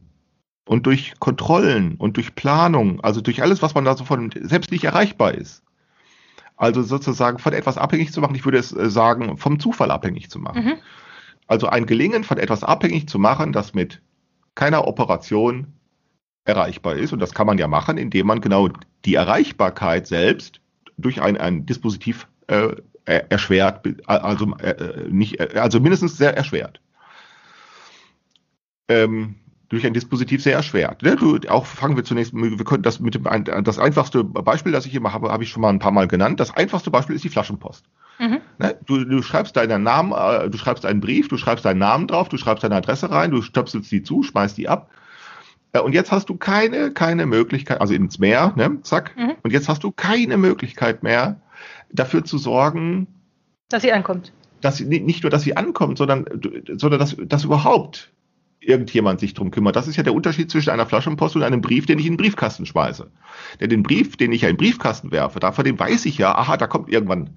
und durch Kontrollen und durch Planung, also durch alles, was man da so von selbst nicht erreichbar ist. Also sozusagen von etwas abhängig zu machen, ich würde es äh, sagen, vom Zufall abhängig zu machen. Mhm. Also ein Gelingen von etwas abhängig zu machen, das mit keiner Operation erreichbar ist. Und das kann man ja machen, indem man genau die Erreichbarkeit selbst durch ein, ein Dispositiv äh, erschwert, also, äh, nicht, also mindestens sehr erschwert. Ähm, durch ein Dispositiv sehr erschwert. Ne? Du, auch fangen wir zunächst, wir können das mit dem, das einfachste Beispiel, das ich immer habe, habe ich schon mal ein paar Mal genannt. Das einfachste Beispiel ist die Flaschenpost. Mhm. Ne? Du, du, schreibst deinen Namen, äh, du schreibst einen Brief, du schreibst deinen Namen drauf, du schreibst deine Adresse rein, du stöpselst die zu, schmeißt die ab. Äh, und jetzt hast du keine, keine Möglichkeit, also ins Meer, ne? zack. Mhm. Und jetzt hast du keine Möglichkeit mehr, dafür zu sorgen, dass sie ankommt. Dass sie, nicht nur, dass sie ankommt, sondern, sondern dass, dass überhaupt irgendjemand sich drum kümmert. Das ist ja der Unterschied zwischen einer Flaschenpost und einem Brief, den ich in den Briefkasten schmeiße. Denn den Brief, den ich ja in den Briefkasten werfe, davon dem weiß ich ja, aha, da kommt irgendwann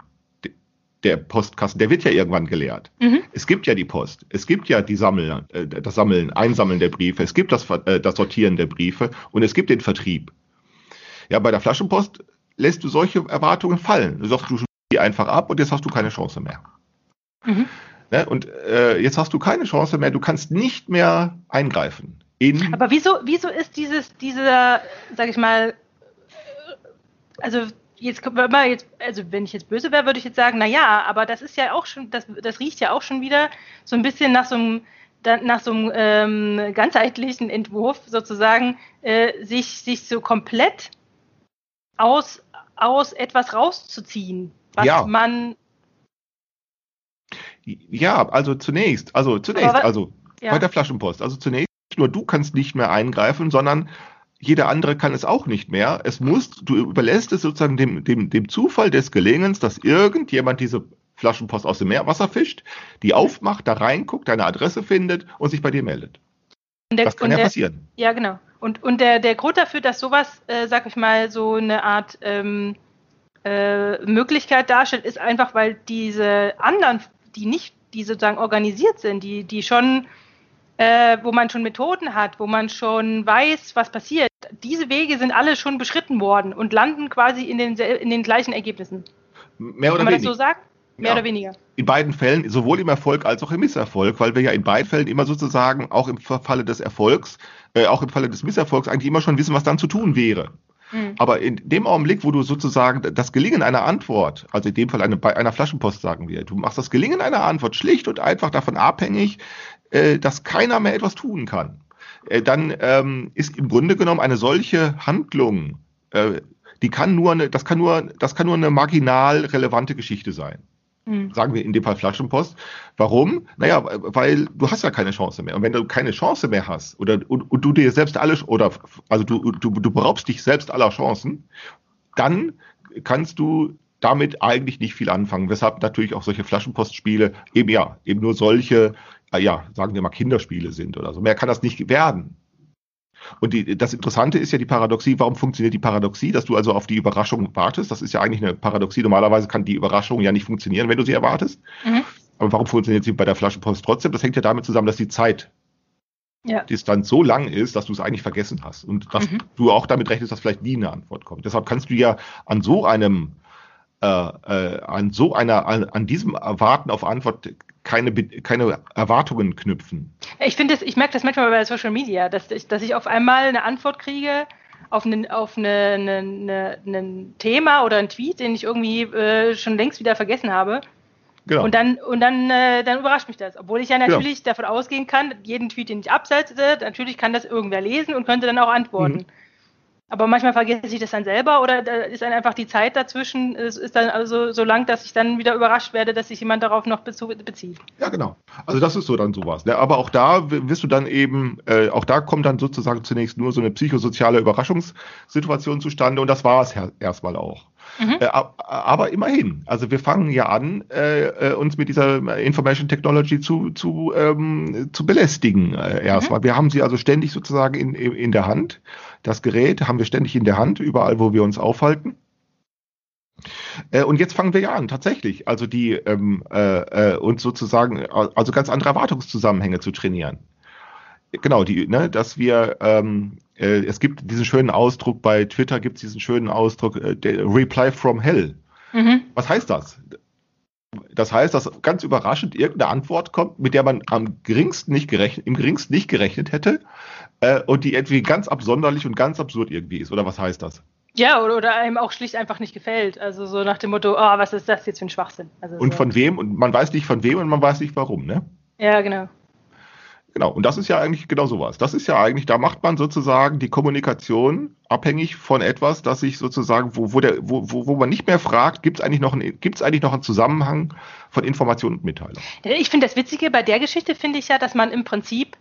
der Postkasten, der wird ja irgendwann geleert. Mhm. Es gibt ja die Post, es gibt ja die Sammeln, äh, das Sammeln, Einsammeln der Briefe, es gibt das, äh, das Sortieren der Briefe und es gibt den Vertrieb. Ja, bei der Flaschenpost lässt du solche Erwartungen fallen. Du sagst, du die einfach ab und jetzt hast du keine Chance mehr. Mhm. Ne? Und äh, jetzt hast du keine Chance mehr, du kannst nicht mehr eingreifen. Aber wieso, wieso ist dieses, dieser, sag ich mal, also jetzt, wenn man jetzt, also wenn ich jetzt böse wäre, würde ich jetzt sagen, na ja, aber das ist ja auch schon, das, das riecht ja auch schon wieder so ein bisschen nach so einem, nach so einem ähm, ganzheitlichen Entwurf sozusagen, äh, sich, sich so komplett aus, aus etwas rauszuziehen, was ja. man ja, also zunächst, also zunächst, Aber, also ja. bei der Flaschenpost, also zunächst nur du kannst nicht mehr eingreifen, sondern jeder andere kann es auch nicht mehr. Es muss, du überlässt es sozusagen dem, dem, dem Zufall des Gelingens, dass irgendjemand diese Flaschenpost aus dem Meerwasser fischt, die aufmacht, da reinguckt, deine Adresse findet und sich bei dir meldet. Der, das kann ja der, passieren. Ja, genau. Und, und der, der Grund dafür, dass sowas, äh, sag ich mal, so eine Art ähm, äh, Möglichkeit darstellt, ist einfach, weil diese anderen die nicht, die sozusagen organisiert sind, die, die schon, äh, wo man schon Methoden hat, wo man schon weiß, was passiert. Diese Wege sind alle schon beschritten worden und landen quasi in den, in den gleichen Ergebnissen. Mehr oder Kann man weniger. das so sagen? Mehr ja. oder weniger. In beiden Fällen, sowohl im Erfolg als auch im Misserfolg, weil wir ja in beiden Fällen immer sozusagen, auch im Falle des Erfolgs, äh, auch im Falle des Misserfolgs, eigentlich immer schon wissen, was dann zu tun wäre. Mhm. Aber in dem Augenblick, wo du sozusagen das Gelingen einer Antwort, also in dem Fall eine, bei einer Flaschenpost sagen wir, du machst das Gelingen einer Antwort schlicht und einfach davon abhängig, äh, dass keiner mehr etwas tun kann, äh, dann ähm, ist im Grunde genommen eine solche Handlung, äh, die kann nur eine, das kann nur, das kann nur eine marginal relevante Geschichte sein. Mhm. Sagen wir in dem Fall Flaschenpost. Warum? Naja, weil du hast ja keine Chance mehr. Und wenn du keine Chance mehr hast oder und, und du dir selbst alle oder also du, du, du beraubst dich selbst aller Chancen, dann kannst du damit eigentlich nicht viel anfangen. Weshalb natürlich auch solche Flaschenpostspiele eben ja, eben nur solche, ja, sagen wir mal Kinderspiele sind oder so. Mehr kann das nicht werden. Und die, das Interessante ist ja die Paradoxie. Warum funktioniert die Paradoxie, dass du also auf die Überraschung wartest? Das ist ja eigentlich eine Paradoxie. Normalerweise kann die Überraschung ja nicht funktionieren, wenn du sie erwartest. Mhm. Aber warum funktioniert sie bei der Flaschenpost trotzdem? Das hängt ja damit zusammen, dass die Zeit ja. Distanz so lang ist, dass du es eigentlich vergessen hast und dass mhm. du auch damit rechnest, dass vielleicht nie eine Antwort kommt. Deshalb kannst du ja an so einem äh, äh, an so einer an, an diesem Erwarten auf Antwort keine, keine Erwartungen knüpfen. Ich finde ich merke das manchmal bei Social Media, dass ich, dass ich auf einmal eine Antwort kriege auf ein auf eine, eine, eine, ein Thema oder ein Tweet, den ich irgendwie äh, schon längst wieder vergessen habe. Genau. Und dann, und dann, äh, dann überrascht mich das. Obwohl ich ja genau. natürlich genau. davon ausgehen kann, jeden Tweet, den ich absetze, natürlich kann das irgendwer lesen und könnte dann auch antworten. Mhm. Aber manchmal vergesse ich das dann selber oder da ist dann einfach die Zeit dazwischen, es ist dann also so lang, dass ich dann wieder überrascht werde, dass sich jemand darauf noch bezieht. Ja, genau. Also das ist so dann sowas. Ne? Aber auch da wirst du dann eben, äh, auch da kommt dann sozusagen zunächst nur so eine psychosoziale Überraschungssituation zustande und das war es erstmal auch. Mhm. Äh, aber immerhin, also wir fangen ja an, äh, äh, uns mit dieser Information Technology zu, zu, ähm, zu belästigen äh, erstmal. Mhm. Wir haben sie also ständig sozusagen in, in der Hand. Das Gerät haben wir ständig in der Hand, überall, wo wir uns aufhalten. Äh, und jetzt fangen wir ja an, tatsächlich, also die ähm, äh, äh, uns sozusagen, also ganz andere Erwartungszusammenhänge zu trainieren. Genau, die, ne, dass wir ähm, äh, es gibt diesen schönen Ausdruck, bei Twitter gibt es diesen schönen Ausdruck, äh, Reply from Hell. Mhm. Was heißt das? Das heißt, dass ganz überraschend irgendeine Antwort kommt, mit der man am geringsten nicht gerechnet, im geringsten nicht gerechnet hätte äh, und die irgendwie ganz absonderlich und ganz absurd irgendwie ist. Oder was heißt das? Ja, oder, oder einem auch schlicht einfach nicht gefällt. Also so nach dem Motto, oh, was ist das jetzt für ein Schwachsinn? Also und so. von wem? Und man weiß nicht von wem und man weiß nicht warum, ne? Ja, genau. Genau, und das ist ja eigentlich genau sowas. Das ist ja eigentlich, da macht man sozusagen die Kommunikation abhängig von etwas, das sich sozusagen, wo, wo, der, wo, wo, wo man nicht mehr fragt, gibt es eigentlich, noch einen, eigentlich noch einen Zusammenhang von Information und Mitteilung? Ich finde das Witzige bei der Geschichte, finde ich ja, dass man im Prinzip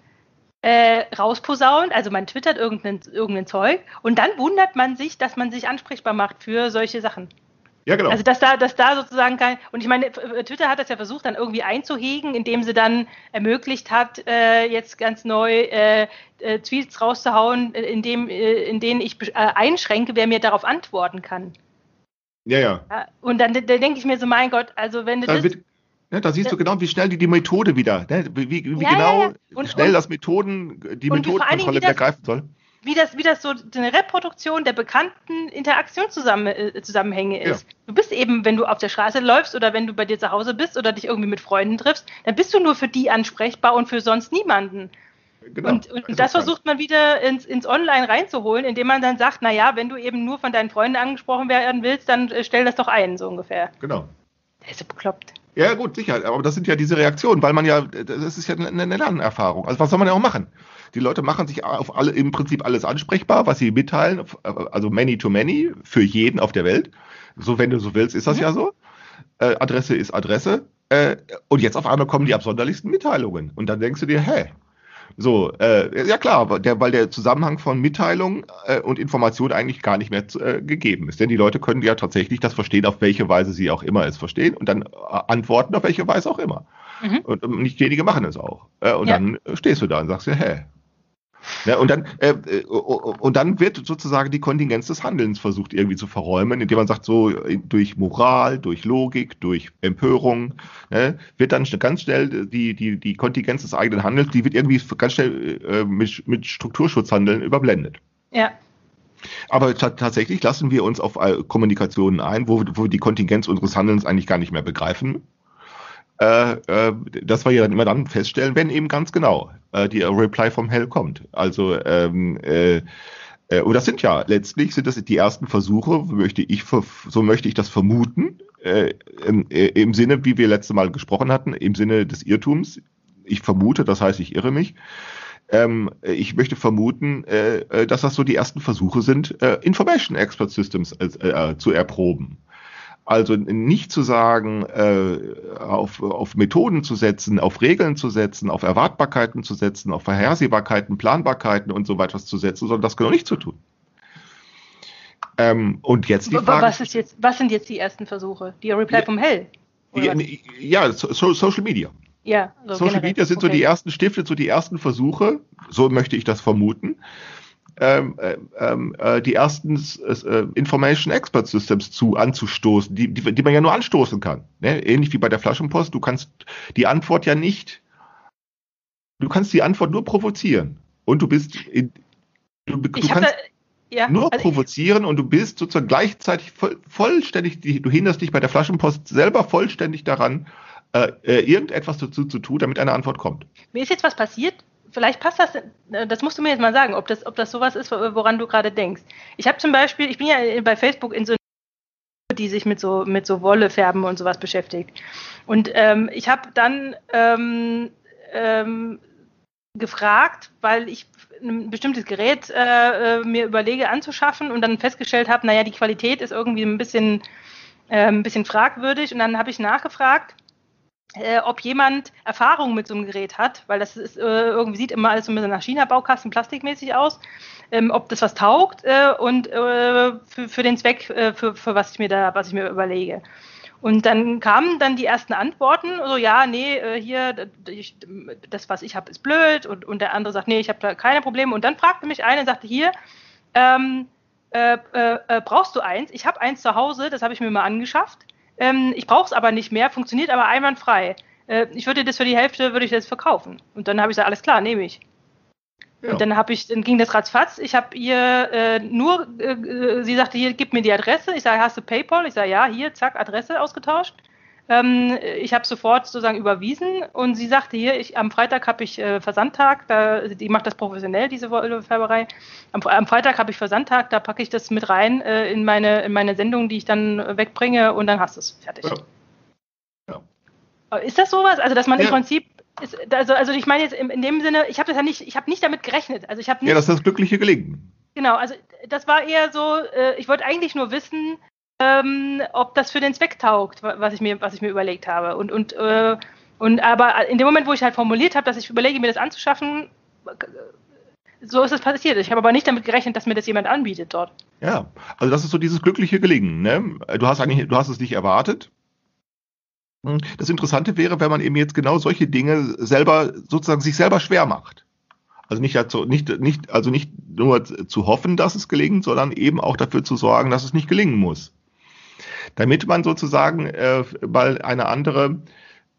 äh, rausposaunt, also man twittert irgendein, irgendein Zeug und dann wundert man sich, dass man sich ansprechbar macht für solche Sachen. Ja, genau. Also dass da, dass da sozusagen kein, und ich meine, Twitter hat das ja versucht, dann irgendwie einzuhegen, indem sie dann ermöglicht hat, äh, jetzt ganz neu äh, äh, Tweets rauszuhauen, äh, in, dem, äh, in denen ich äh, einschränke, wer mir darauf antworten kann. Ja, ja. ja und dann da denke ich mir so, mein Gott, also wenn du da das. Wird, ja, da siehst du genau, wie schnell die, die Methode wieder, ne? wie, wie, wie ja, genau ja, und, schnell und, das Methoden, die Methodenkontrolle wieder greifen soll wie das, wie das so eine Reproduktion der bekannten Interaktionszusammenhänge äh, ist. Ja. Du bist eben, wenn du auf der Straße läufst oder wenn du bei dir zu Hause bist oder dich irgendwie mit Freunden triffst, dann bist du nur für die ansprechbar und für sonst niemanden. Genau. Und, und das versucht man wieder ins, ins Online reinzuholen, indem man dann sagt, naja, wenn du eben nur von deinen Freunden angesprochen werden willst, dann äh, stell das doch ein, so ungefähr. Genau. Der ist so bekloppt. Ja, gut, sicher. Aber das sind ja diese Reaktionen, weil man ja, das ist ja eine, eine Lernerfahrung. Also was soll man ja auch machen? Die Leute machen sich auf alle, im Prinzip alles ansprechbar, was sie mitteilen, also many to many, für jeden auf der Welt. So, wenn du so willst, ist das mhm. ja so. Äh, Adresse ist Adresse. Äh, und jetzt auf einmal kommen die absonderlichsten Mitteilungen. Und dann denkst du dir, hä? So, äh, ja klar, der, weil der Zusammenhang von Mitteilung äh, und Information eigentlich gar nicht mehr äh, gegeben ist. Denn die Leute können ja tatsächlich das verstehen, auf welche Weise sie auch immer es verstehen und dann äh, antworten auf welche Weise auch immer. Mhm. Und, und nicht wenige machen es auch. Äh, und ja. dann stehst du da und sagst dir, hä, ja, und, dann, äh, äh und dann wird sozusagen die Kontingenz des Handelns versucht irgendwie zu verräumen, indem man sagt, so durch Moral, durch Logik, durch Empörung, ne, wird dann ganz schnell die, die, die Kontingenz des eigenen Handels, die wird irgendwie ganz schnell äh, mit, mit Strukturschutzhandeln überblendet. Ja. Aber tatsächlich lassen wir uns auf Kommunikationen ein, wo, wo wir die Kontingenz unseres Handelns eigentlich gar nicht mehr begreifen äh, äh, das wir ja dann immer dann feststellen, wenn eben ganz genau äh, die Reply vom Hell kommt. Also ähm, äh, äh, und das sind ja letztlich sind das die ersten Versuche, möchte ich so möchte ich das vermuten, äh, im, äh, im Sinne, wie wir letzte Mal gesprochen hatten, im Sinne des Irrtums. Ich vermute, das heißt, ich irre mich. Ähm, ich möchte vermuten, äh, äh dass das so die ersten Versuche sind, äh, Information Expert Systems zu erproben. Also nicht zu sagen, äh, auf, auf Methoden zu setzen, auf Regeln zu setzen, auf Erwartbarkeiten zu setzen, auf Vorhersehbarkeiten, Planbarkeiten und so weiter zu setzen, sondern das genau nicht zu tun. Ähm, und jetzt die Frage. Was, ist jetzt, was sind jetzt die ersten Versuche? Die Reply ja, vom Hell? Ja, ja so, Social Media. Ja, so Social generell. Media sind okay. so die ersten Stifte, so die ersten Versuche, so möchte ich das vermuten, ähm, äh, ähm, äh, die ersten äh, Information Expert Systems zu anzustoßen, die, die, die man ja nur anstoßen kann. Ne? Ähnlich wie bei der Flaschenpost, du kannst die Antwort ja nicht, du kannst die Antwort nur provozieren. Und du bist in, du, du kannst da, ja, nur also provozieren und du bist sozusagen gleichzeitig voll, vollständig, du hinderst dich bei der Flaschenpost selber vollständig daran, äh, äh, irgendetwas dazu zu tun, damit eine Antwort kommt. Mir ist jetzt was passiert, vielleicht passt das, äh, das musst du mir jetzt mal sagen, ob das, ob das sowas ist, woran du gerade denkst. Ich habe zum Beispiel, ich bin ja bei Facebook in so die sich mit so mit so Wolle färben und sowas beschäftigt. Und ähm, ich habe dann ähm, ähm, gefragt, weil ich ein bestimmtes Gerät äh, äh, mir überlege anzuschaffen und dann festgestellt habe, naja, die Qualität ist irgendwie ein bisschen, äh, ein bisschen fragwürdig. Und dann habe ich nachgefragt, äh, ob jemand Erfahrung mit so einem Gerät hat, weil das ist, äh, irgendwie sieht immer alles so ein bisschen nach China-Baukasten plastikmäßig aus, ähm, ob das was taugt äh, und für, für den Zweck, für, für was ich mir da, was ich mir überlege. Und dann kamen dann die ersten Antworten, so ja, nee, äh, hier, das, was ich habe, ist blöd. Und, und der andere sagt, nee, ich habe da keine Probleme. Und dann fragte mich eine und sagte, hier, ähm, äh, äh, äh brauchst du eins? Ich habe eins zu Hause, das habe ich mir mal angeschafft. Ähm, ich brauche es aber nicht mehr, funktioniert aber einwandfrei. Äh, ich würde das für die Hälfte, würde ich das verkaufen. Und dann habe ich gesagt, alles klar, nehme ich. Ja. Und dann habe ich, dann ging das ratzfatz. Ich habe ihr äh, nur, äh, äh, sie sagte, hier, gib mir die Adresse. Ich sage, hast du PayPal? Ich sage, ja, hier, zack, Adresse ausgetauscht. Ähm, ich habe sofort sozusagen überwiesen und sie sagte hier, ich, am Freitag habe ich äh, Versandtag, da, die macht das professionell, diese Färberei. Am, am Freitag habe ich Versandtag, da packe ich das mit rein äh, in, meine, in meine Sendung, die ich dann wegbringe und dann hast du es fertig. Ja. Ja. Ist das sowas? Also, dass man ja. im Prinzip ist, also, also ich meine jetzt in, dem Sinne, ich habe das ja nicht, ich habe nicht damit gerechnet. Also ich habe Ja, das ist das glückliche Gelingen. Genau, also das war eher so, äh, ich wollte eigentlich nur wissen, ähm, ob das für den Zweck taugt, was ich mir, was ich mir überlegt habe. Und, und, äh, und aber in dem Moment, wo ich halt formuliert habe, dass ich überlege, mir das anzuschaffen, so ist es passiert. Ich habe aber nicht damit gerechnet, dass mir das jemand anbietet dort. Ja, also das ist so dieses glückliche Gelingen. Ne? Du hast eigentlich, du hast es nicht erwartet. Hm, das Interessante wäre, wenn man eben jetzt genau solche Dinge selber sozusagen sich selber schwer macht. Also nicht, dazu, nicht, nicht, also nicht nur zu hoffen, dass es gelingt, sondern eben auch dafür zu sorgen, dass es nicht gelingen muss. Damit man sozusagen äh, mal eine andere,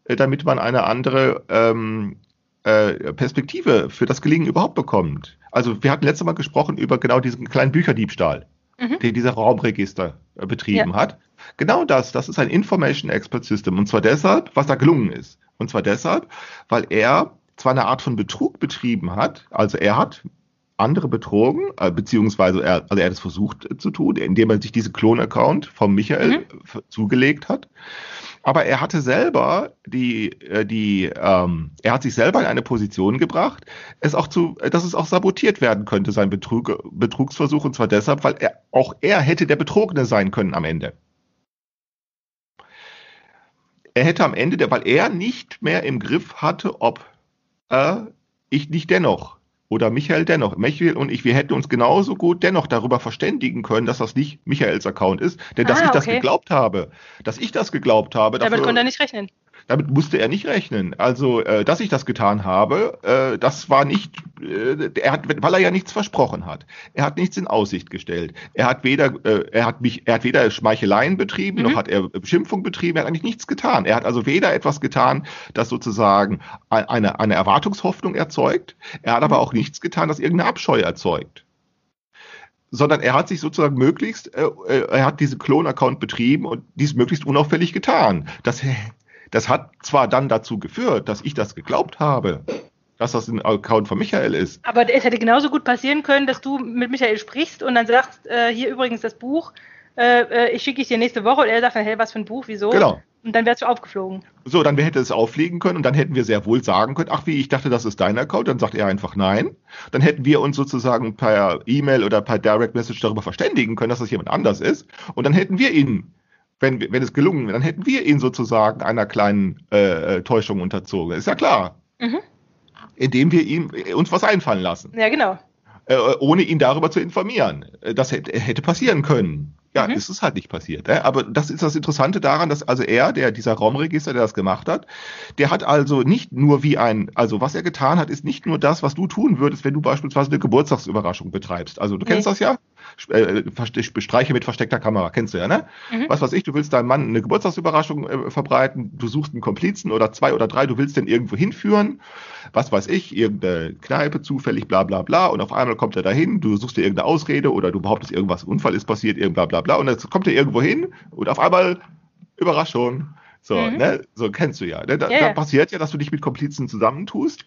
äh, damit man eine andere ähm, äh, Perspektive für das Gelingen überhaupt bekommt. Also wir hatten letztes Mal gesprochen über genau diesen kleinen Bücherdiebstahl, mhm. den dieser Raumregister äh, betrieben ja. hat. Genau das, das ist ein Information Expert System. Und zwar deshalb, was da gelungen ist. Und zwar deshalb, weil er zwar eine Art von Betrug betrieben hat, also er hat andere betrogen, äh, beziehungsweise er, also er hat es versucht äh, zu tun, indem er sich diese Klon-Account vom Michael mhm. zugelegt hat. Aber er hatte selber die, äh, die, ähm, er hat sich selber in eine Position gebracht, es auch zu, dass es auch sabotiert werden könnte, sein Betrug, Betrugsversuch, und zwar deshalb, weil er, auch er hätte der Betrogene sein können am Ende er hätte am Ende, weil er nicht mehr im Griff hatte, ob äh, ich nicht dennoch oder Michael dennoch, Michael und ich, wir hätten uns genauso gut dennoch darüber verständigen können, dass das nicht Michaels Account ist, denn dass ah, ich das geglaubt habe, dass ich das geglaubt habe. Damit dafür, konnte er nicht rechnen. Damit musste er nicht rechnen. Also, äh, dass ich das getan habe, äh, das war nicht, äh, er hat, weil er ja nichts versprochen hat. Er hat nichts in Aussicht gestellt. Er hat weder, äh, er hat mich, er hat weder Schmeicheleien betrieben, mhm. noch hat er Beschimpfung betrieben. Er hat eigentlich nichts getan. Er hat also weder etwas getan, das sozusagen eine, eine Erwartungshoffnung erzeugt. Er hat aber auch nichts getan, das irgendeine Abscheu erzeugt sondern er hat sich sozusagen möglichst, äh, äh er hat diesen Klon-Account betrieben und dies möglichst unauffällig getan. Das das hat zwar dann dazu geführt, dass ich das geglaubt habe, dass das ein Account von Michael ist. Aber es hätte genauso gut passieren können, dass du mit Michael sprichst und dann sagst, äh, hier übrigens das Buch, äh, äh ich schicke es dir nächste Woche und er sagt dann, hey, was für ein Buch, wieso? Genau. Und dann wärst du aufgeflogen. So, dann hätte es auffliegen können und dann hätten wir sehr wohl sagen können, ach wie, ich dachte, das ist dein Account. Dann sagt er einfach nein. Dann hätten wir uns sozusagen per E-Mail oder per Direct Message darüber verständigen können, dass das jemand anders ist. Und dann hätten wir ihn wenn, wenn es gelungen wäre, dann hätten wir ihn sozusagen einer kleinen äh, äh, Täuschung unterzogen. Ist ja klar. Mhm. Indem wir ihm uns was einfallen lassen. Ja, genau. Äh, ohne ihn darüber zu informieren. Das hätte, hätte passieren können. Ja, mhm. ist es halt nicht passiert. Äh? Aber das ist das Interessante daran, dass also er, der dieser Raumregister, der das gemacht hat, der hat also nicht nur wie ein, also was er getan hat, ist nicht nur das, was du tun würdest, wenn du beispielsweise eine Geburtstagsüberraschung betreibst. Also du nee. kennst das ja, äh, Streiche mit versteckter Kamera, kennst du ja, ne? Mhm. Was weiß ich, du willst deinem Mann eine Geburtstagsüberraschung äh, verbreiten, du suchst einen Komplizen oder zwei oder drei, du willst den irgendwo hinführen, was weiß ich, irgendeine Kneipe zufällig, bla bla bla, und auf einmal kommt er dahin, du suchst dir irgendeine Ausrede oder du behauptest, irgendwas Unfall ist passiert, irgend bla bla bla, und jetzt kommt er irgendwo hin und auf einmal Überraschung. So, mhm. ne? So kennst du ja. Ne? Da, yeah. da, passiert ja, dass du dich mit Komplizen zusammentust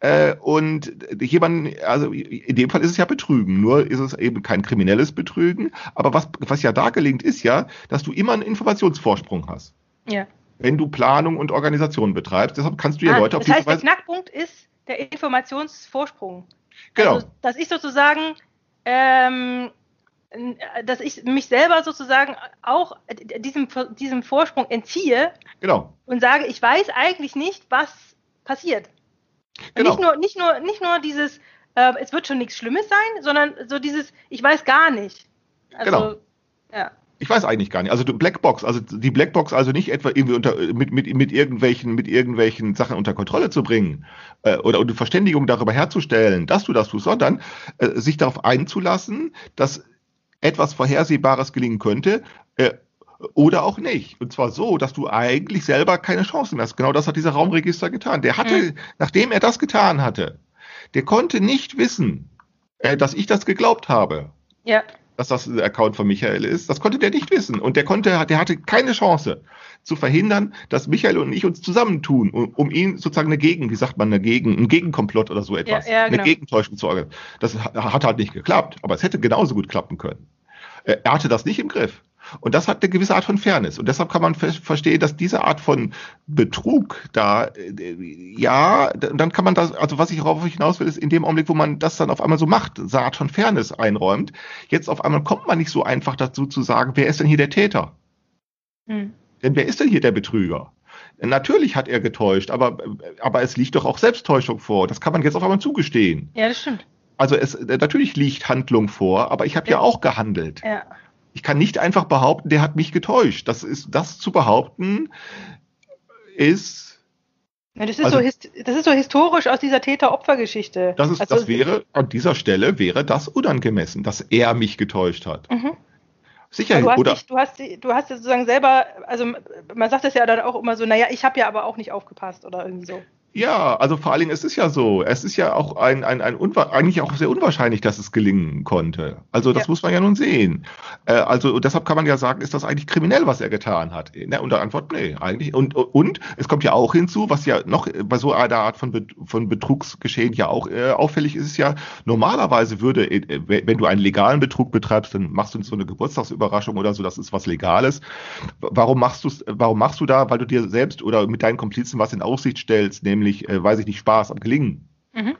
Äh, und jemand, also in dem Fall ist es ja Betrügen, nur ist es eben kein kriminelles Betrügen. Aber was, was ja da gelingt, ist ja, dass du immer einen Informationsvorsprung hast. Ja. Wenn du Planung und Organisation betreibst, deshalb kannst du ja Ah, Leute auf das heißt, diese der Weise. Knackpunkt ist der Informationsvorsprung. Genau, Also, dass ich sozusagen, ähm, dass ich mich selber sozusagen auch diesem, diesem Vorsprung entziehe genau, und sage, ich weiß eigentlich nicht, was passiert. Genau. Nicht nur, nicht nur, nicht nur dieses, äh, es wird schon nichts Schlimmes sein, sondern so dieses, ich weiß gar nicht. Also, Genau. Ja. Ich weiß eigentlich gar nicht. Also Blackbox, also die Blackbox also nicht etwa irgendwie unter, mit, mit, mit, irgendwelchen, mit irgendwelchen Sachen unter Kontrolle zu bringen äh, oder eine Verständigung darüber herzustellen, dass du das tust, sondern äh, sich darauf einzulassen, dass etwas Vorhersehbares gelingen könnte äh, oder auch nicht. Und zwar so, dass du eigentlich selber keine Chancen mehr hast. Genau das hat dieser Raumregister getan. Der hatte, Mhm. nachdem er das getan hatte, der konnte nicht wissen, äh, dass ich das geglaubt habe Ja. dass das der Account von Michael ist. Das konnte der nicht wissen. Und der konnte, der hatte keine Chance zu verhindern, dass Michael und ich uns zusammentun, um, um ihn sozusagen eine Gegen, wie sagt man, eine Gegen, ein Gegenkomplott oder so etwas, ja, genau. eine Gegentäuschung zu organisieren. Das hat hat halt nicht geklappt, aber es hätte genauso gut klappen können. Äh, Er hatte das nicht im Griff. Und das hat eine gewisse Art von Fairness. Und deshalb kann man ver- verstehen, dass diese Art von Betrug da, äh, ja, dann kann man das, also was ich darauf hinaus will, ist in dem Augenblick, wo man das dann auf einmal so macht, eine Art von Fairness einräumt, jetzt auf einmal kommt man nicht so einfach dazu zu sagen, wer ist denn hier der Täter? Hm. Denn wer ist denn hier der Betrüger? Natürlich hat er getäuscht, aber, aber es liegt doch auch Selbsttäuschung vor. Das kann man jetzt auf einmal zugestehen. Ja, das stimmt. Also es, natürlich liegt Handlung vor, aber ich habe ja. Ja. auch gehandelt. Ja. Ich kann nicht einfach behaupten, der hat mich getäuscht. Das ist, das zu behaupten, ist, das, ist Also- so, das ist so historisch aus dieser Täter-Opfer-Geschichte. das ist, Also, das wäre, an dieser Stelle wäre das unangemessen, dass er mich getäuscht hat. Mhm. Sicher, Du hast, oder? dich, du, hast, du hast sozusagen selber, also man sagt das ja dann auch immer so, naja, ich habe ja aber auch nicht aufgepasst oder irgendwie so. Ja, also vor allen Dingen, es ist ja so, es ist ja auch ein, ein, ein unwa eigentlich auch sehr unwahrscheinlich, dass es gelingen konnte. Also das Ja. muss man ja nun sehen. Äh, also deshalb kann man ja sagen, ist das eigentlich kriminell, was er getan hat? Ne, und der Antwort, nee, eigentlich. Und, und es kommt ja auch hinzu, was ja noch bei so einer Art von, Bet von Betrugsgeschehen ja auch äh, auffällig ist, ist ja, normalerweise würde, äh, wenn du einen legalen Betrug betreibst, dann machst du so eine Geburtstagsüberraschung oder so, das ist was Legales. Warum machst du warum machst du da, weil du dir selbst oder mit deinen Komplizen was in Aussicht stellst, nämlich, äh, weiß ich nicht, Spaß am Gelingen. Mhm.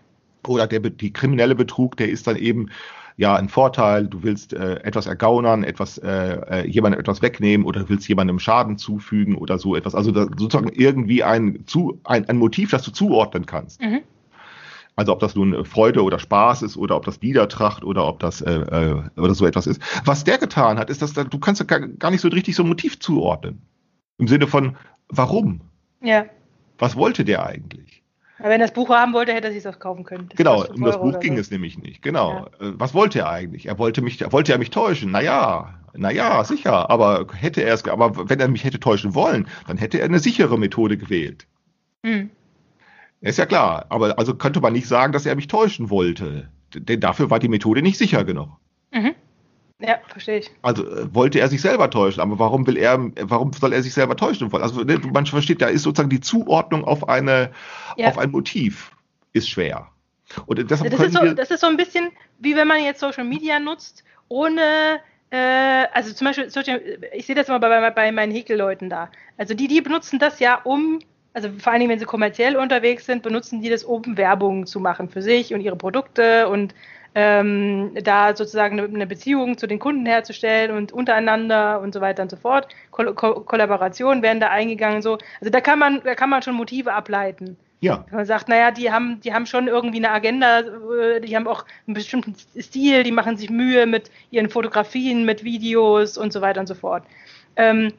Oder der, die kriminelle Betrug, der ist dann eben ja ein Vorteil. Du willst äh, etwas ergaunern, etwas äh, äh, jemandem etwas wegnehmen oder du willst jemandem Schaden zufügen oder so etwas. Also sozusagen irgendwie ein, zu, ein, ein Motiv, das du zuordnen kannst. Mhm. Also ob das nun äh, Freude oder Spaß ist oder ob das Niedertracht oder ob das äh, äh, oder so etwas ist. Was der getan hat, ist, dass da, du kannst gar nicht so richtig so ein Motiv zuordnen. Im Sinne von, warum? Ja. Was wollte der eigentlich? Aber wenn er das Buch haben wollte, hätte er sich das kaufen können. Das Genau, um das Buch ging so. es nämlich nicht. Genau. Äh, Was wollte er eigentlich? Er wollte mich, wollte er mich täuschen? Naja, naja, sicher. Aber hätte er es, aber wenn er mich hätte täuschen wollen, dann hätte er eine sichere Methode gewählt. Mhm. Ist ja klar. Aber also könnte man nicht sagen, dass er mich täuschen wollte. Denn dafür war die Methode nicht sicher genug. Mhm. Ja, verstehe ich. Also äh, wollte er sich selber täuschen, aber warum will er, warum soll er sich selber täuschen wollen? Also ne, man versteht, da ist sozusagen die Zuordnung auf eine, Ja. auf ein Motiv ist schwer. Und deshalb Das ist, so, das ist so ein bisschen wie wenn man jetzt Social Media nutzt, ohne, äh, also zum Beispiel, Social, ich sehe das immer bei, bei, bei meinen Häkelleuten da. Also die, die benutzen das ja, um, also vor allen Dingen, wenn sie kommerziell unterwegs sind, benutzen die das, um Werbung zu machen für sich und ihre Produkte und ähm, da sozusagen eine, Beziehung zu den Kunden herzustellen und untereinander und so weiter und so fort. Kol Ko Kollaborationen werden da eingegangen, so. Also da kann man, da kann man schon Motive ableiten. ja, Man sagt, naja, die haben, die haben schon irgendwie eine Agenda, äh, die haben auch einen bestimmten Stil, die machen sich Mühe mit ihren Fotografien, mit Videos und so weiter und so fort. Ähm,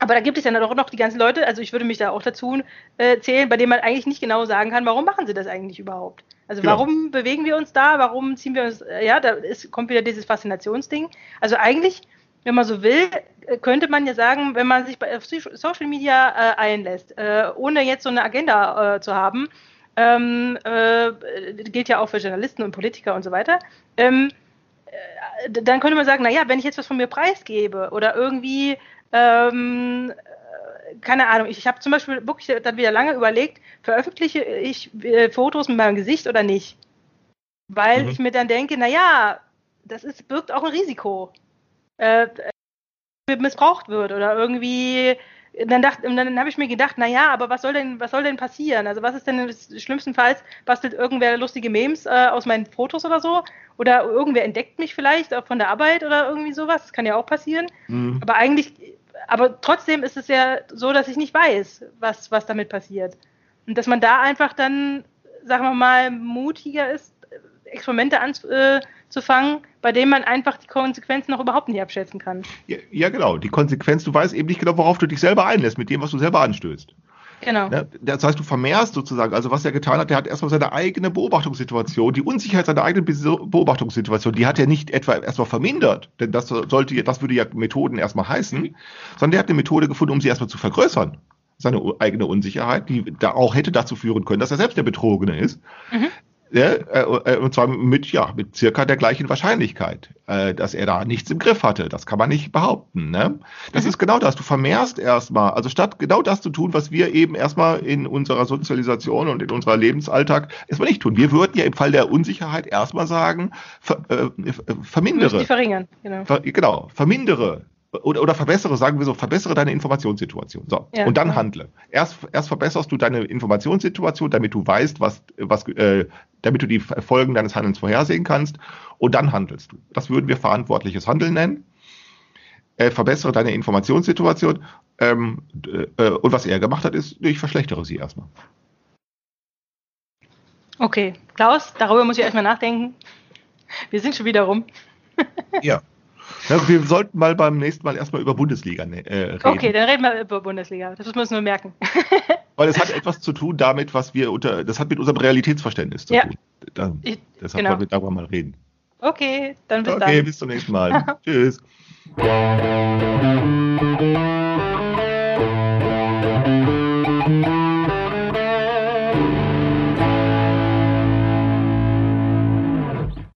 aber da gibt es ja doch noch die ganzen Leute, also ich würde mich da auch dazu äh, zählen, bei denen man eigentlich nicht genau sagen kann, warum machen sie das eigentlich überhaupt? Also Genau. warum bewegen wir uns da? Warum ziehen wir uns, äh, ja, da ist, kommt wieder dieses Faszinationsding. Also eigentlich, wenn man so will, äh, könnte man ja sagen, wenn man sich bei auf So- Social Media äh, einlässt, äh, ohne jetzt so eine Agenda äh, zu haben, ähm, äh, gilt ja auch für Journalisten und Politiker und so weiter, ähm, äh, dann könnte man sagen, naja, wenn ich jetzt was von mir preisgebe oder irgendwie ähm, keine Ahnung, ich, ich habe zum Beispiel wirklich dann wieder lange überlegt, veröffentliche ich äh, Fotos mit meinem Gesicht oder nicht? Weil Mhm. ich mir dann denke, naja, das ist, birgt auch ein Risiko. Äh, äh, missbraucht wird oder irgendwie dann dann habe ich mir gedacht, naja, aber was soll denn, was soll denn passieren? Also was ist denn schlimmstenfalls, bastelt irgendwer lustige Memes äh, aus meinen Fotos oder so? Oder irgendwer entdeckt mich vielleicht auch von der Arbeit oder irgendwie sowas? Das kann ja auch passieren. Mhm. Aber eigentlich, aber trotzdem ist es ja so, dass ich nicht weiß, was, was damit passiert. Und dass man da einfach dann, sagen wir mal, mutiger ist, Experimente anzufangen, bei denen man einfach die Konsequenzen noch überhaupt nicht abschätzen kann. Ja, ja, genau. Die Konsequenz, du weißt eben nicht genau, worauf du dich selber einlässt, mit dem, was du selber anstößt. Genau. Ne? Das heißt, du vermehrst sozusagen, also was er getan hat, der hat erstmal seine eigene Beobachtungssituation, die Unsicherheit seiner eigenen Be- Beobachtungssituation, die hat er nicht etwa erstmal vermindert, denn das sollte, das würde ja Methoden erstmal heißen, Mhm. sondern der hat eine Methode gefunden, um sie erstmal zu vergrößern. Seine eigene Unsicherheit, die da auch hätte dazu führen können, dass er selbst der Betrogene ist. Mhm. Ja, äh, äh, und zwar mit, ja, mit circa der gleichen Wahrscheinlichkeit, äh, dass er da nichts im Griff hatte. Das kann man nicht behaupten. Ne? Das Mhm. ist genau das. Du vermehrst erstmal, also statt genau das zu tun, was wir eben erstmal in unserer Sozialisation und in unserer Lebensalltag erstmal nicht tun. Wir würden ja im Fall der Unsicherheit erstmal sagen, ver, äh, Wir müssen die vermindere. verringern. Genau. Ver, genau, vermindere. Oder, oder verbessere, sagen wir so, verbessere deine Informationssituation. So. Ja, und dann genau. handle. Erst, erst verbesserst du deine Informationssituation, damit du weißt, was, was, äh, damit du die Folgen deines Handelns vorhersehen kannst. Und dann handelst du. Das würden wir verantwortliches Handeln nennen. Äh, verbessere deine Informationssituation. Ähm, äh, und was er gemacht hat, ist, ich verschlechtere sie erstmal. Okay, Klaus, darüber muss ich erstmal nachdenken. Wir sind schon wieder rum. Ja. ja. Wir sollten mal beim nächsten Mal erstmal über Bundesliga ne, äh, reden. Okay, dann reden wir über Bundesliga. Das müssen wir uns nur merken. Weil es hat etwas zu tun damit, was wir unter, das hat mit unserem Realitätsverständnis zu Ja. tun. Da, deshalb genau. wollen wir darüber mal reden. Okay, dann bis okay, dann. bis zum nächsten Mal. Tschüss.